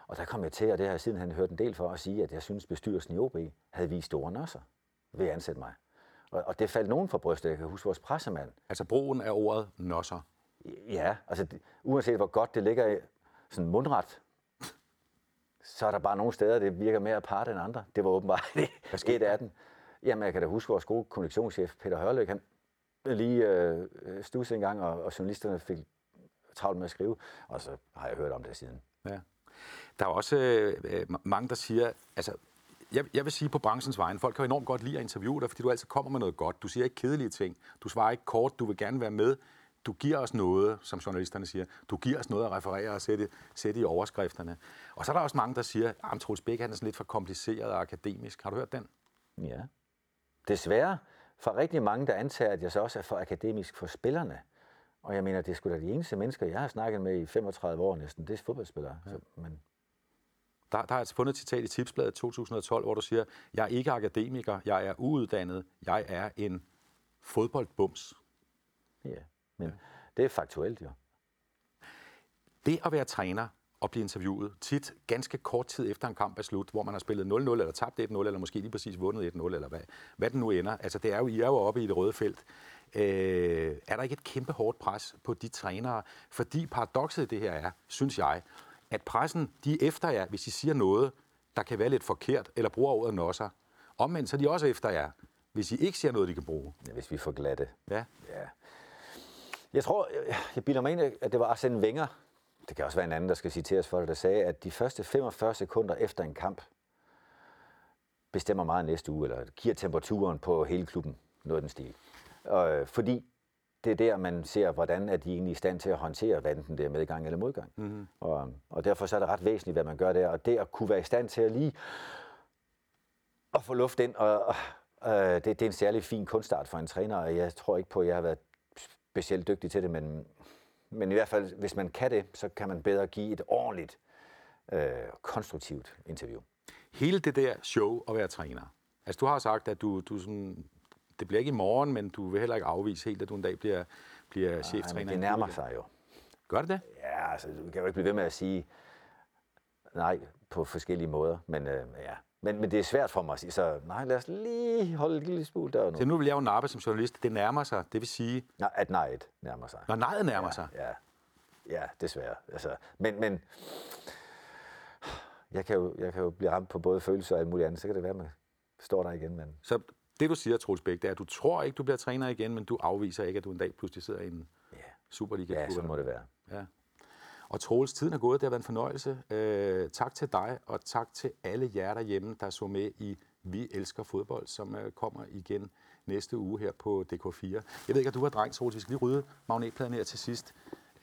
Og der kom jeg til, og det har jeg siden han hørt en del for, at sige, at jeg synes, bestyrelsen i OB havde vist store nosser ved at ansætte mig. Og, og det faldt nogen for brystet. Jeg kan huske vores pressemand. Altså brugen af ordet nosser. Ja, altså uanset hvor godt det ligger i sådan mundret, så er der bare nogle steder, det virker mere apart end andre. Det var åbenbart (laughs) det, et af den. Jamen, jeg kan da huske vores gode kommunikationschef, Peter Hørløk, han lige øh, stusse en gang, og, og journalisterne fik travlt med at skrive, og så har jeg hørt om det siden. Ja. Der er også øh, øh, mange, der siger, altså, jeg, jeg vil sige på branchens vegne, folk kan jo enormt godt lide at interviewe dig, fordi du altid kommer med noget godt. Du siger ikke kedelige ting. Du svarer ikke kort. Du vil gerne være med. Du giver os noget, som journalisterne siger. Du giver os noget at referere og sætte, sætte i overskrifterne. Og så er der også mange, der siger, at Troels Bæk han er sådan lidt for kompliceret og akademisk. Har du hørt den? Ja. Desværre for rigtig mange, der antager, at jeg så også er for akademisk for spillerne. Og jeg mener, det er sgu da de eneste mennesker, jeg har snakket med i 35 år næsten, det er fodboldspillere. Ja. Så, men Der, der er altså fundet et citat i Tipsbladet 2012, hvor du siger, jeg er ikke akademiker, jeg er uuddannet, jeg er en fodboldbums. ja, men ja. det er faktuelt jo. Det at være træner og blive interviewet tit ganske kort tid efter en kamp er slut, hvor man har spillet 0-0 eller tabt 1-0, eller måske lige præcis vundet 1-0, eller hvad, hvad den nu ender. Altså, det er jo, I er jo oppe i det røde felt. Øh, er der ikke et kæmpe hårdt pres på de trænere? Fordi paradokset i det her er, synes jeg, at pressen, de er efter jer, hvis I siger noget, der kan være lidt forkert, eller bruger ordet nosser. Omvendt, så er de også efter jer, hvis I ikke siger noget, de kan bruge. Ja, hvis vi får glatte. Ja. Ja. Jeg tror, jeg, jeg bilder mig ind, at det var Arsene Wenger, det kan også være en anden, der skal citeres for det, der sagde, at de første 45 sekunder efter en kamp bestemmer meget næste uge, eller giver temperaturen på hele klubben, noget af den stil. Og, fordi det er der, man ser, hvordan er de egentlig i stand til at håndtere, hvad enten det er medgang eller modgang. Mm-hmm. Og, og derfor så er det ret væsentligt, hvad man gør der. Og det at kunne være i stand til at lige at få luft ind og, og, Øh, det, det er en særlig fin kunstart for en træner, og jeg tror ikke på, at jeg har været specielt dygtig til det, men, men i hvert fald, hvis man kan det, så kan man bedre give et ordentligt, øh, konstruktivt interview. Hele det der show at være træner. Altså, du har sagt, at du, du sådan, det bliver ikke i morgen, men du vil heller ikke afvise helt, at du en dag bliver, bliver cheftræner. Nej, i det nærmer sig jo. Gør det det? Ja, altså, du kan jo ikke blive ved med at sige nej på forskellige måder, men øh, ja. Men, men det er svært for mig at sige, så nej, lad os lige holde et lille smule der nu. Så nu vil jeg jo nappe som journalist. Det nærmer sig. Det vil sige, Nej, at nejet nærmer sig. når nejet nærmer sig. Ja, ja desværre. Altså, men, men jeg kan, jo, jeg kan jo blive ramt på både følelser og alt muligt andet. Så kan det være, at man står der igen. Men Så det, du siger, Troels Bæk, det er, at du tror ikke, du bliver træner igen, men du afviser ikke, at du en dag pludselig sidder i en superliga ja, så må det være. Ja. Og Troels, tiden er gået. Det har været en fornøjelse. Øh, tak til dig, og tak til alle jer derhjemme, der så med i Vi Elsker Fodbold, som øh, kommer igen næste uge her på DK4. Jeg ved ikke, at du var dreng, Troels. Vi skal lige rydde magnetpladen her til sidst.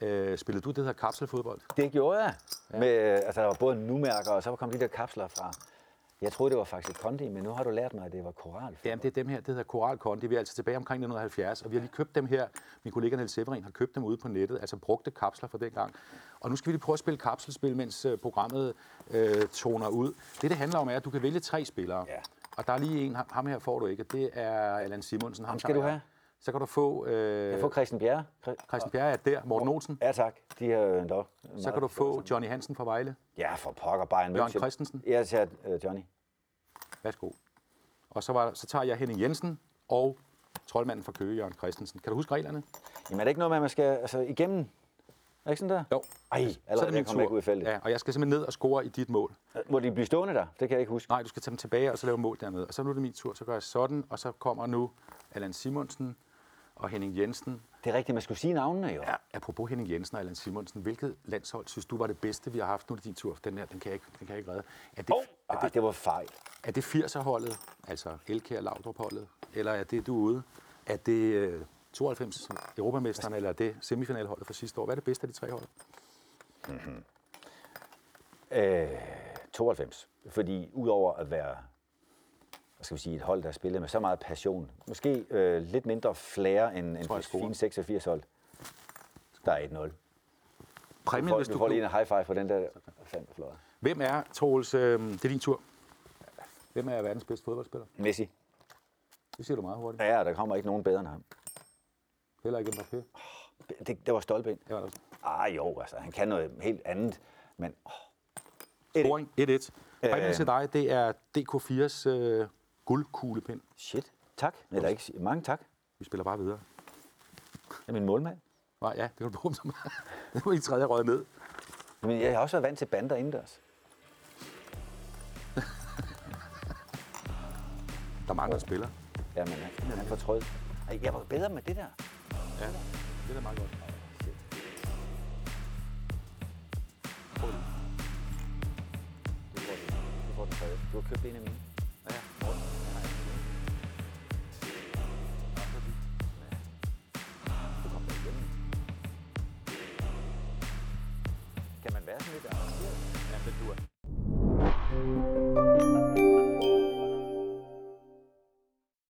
Øh, spillede du det, der kapselfodbold? Det gjorde jeg. Ja. Med, øh, altså, der var både numærker, og så kom de der kapsler fra. Jeg troede, det var faktisk Kondi, men nu har du lært mig, at det var koral. Jamen, det er dem her, det hedder Coral Kondi. Vi er altså tilbage omkring 1970, og vi har lige købt dem her. Min kollega Niels Severin har købt dem ude på nettet, altså brugte kapsler fra dengang. Og nu skal vi lige prøve at spille kapselspil, mens øh, programmet øh, toner ud. Det, det handler om, er, at du kan vælge tre spillere. Ja. Og der er lige en, ham- her får du ikke, og det er Allan Simonsen. Ham skal du have. Så kan du få øh, Jeg får Christian Bjerre. Chri- Christian Bjerre er der, Morten Olsen. Ja, tak. De er endda. Så kan du få Johnny Hansen fra Vejle. Ja, for pokker Bayern Jørgen München. Christensen. Jeg tager uh, Johnny. Værsgo. Og så, var, så tager jeg Henning Jensen og troldmanden fra Køge, Jørgen Christensen. Kan du huske reglerne? Jamen er det ikke noget med, at man skal altså, igennem? Er det ikke sådan der? Jo. Ej, Så er allerede det min kommer jeg ikke ud i feltet. Ja, og jeg skal simpelthen ned og score i dit mål. Må de blive stående der? Det kan jeg ikke huske. Nej, du skal tage dem tilbage og så lave mål dernede. Og så nu er det min tur, så gør jeg sådan, og så kommer nu Allan Simonsen og Henning Jensen. Det er rigtigt, man skulle sige navnene jo. Ja, apropos Henning Jensen og Allan Simonsen, hvilket landshold synes du var det bedste, vi har haft? Nu er det din tur. Den her, den kan jeg ikke, den kan jeg ikke redde. Er det, Oh, er ah, det, det var fejl. er det 80'er-holdet, altså Elkær Laudrup-holdet, eller er det, du er ude? Er det øh, 92 europamesterne, eller er det semifinalholdet fra sidste år? Hvad er det bedste af de tre hold? Øh, 92. Fordi udover at være hvad skal vi sige, et hold, der har spillet med så meget passion, måske øh, lidt mindre flair end, end det fine 86 hold, der er 1-0. Præmien, Får, hvis du du får lige en high five på den der. Fandme flot. Hvem er, Troels, øh, det er din tur. Hvem er verdens bedste fodboldspiller? Messi. Det siger du meget hurtigt. Ja, der kommer ikke nogen bedre end ham. Heller ikke Mbappé. Det, det var stolpe ind. Det var. Ah jo, altså, han kan noget helt andet, men Scoring 1-1. Præmien Øh. til dig, det er DK4's øh, guldkuglepind. shit. Tak. Eller ikke, mange tak. Vi spiller bare videre. Er min målmand. Nej, ja, det kan du bruge som... (laughs) det var i tredje røget ned. Men jeg har også været vant til bander indendørs. (laughs) Der er mange, der spiller. Jamen, han, han fortrød. Jeg var bedre med det der. Ja, det er meget godt. Du har købt en af mine.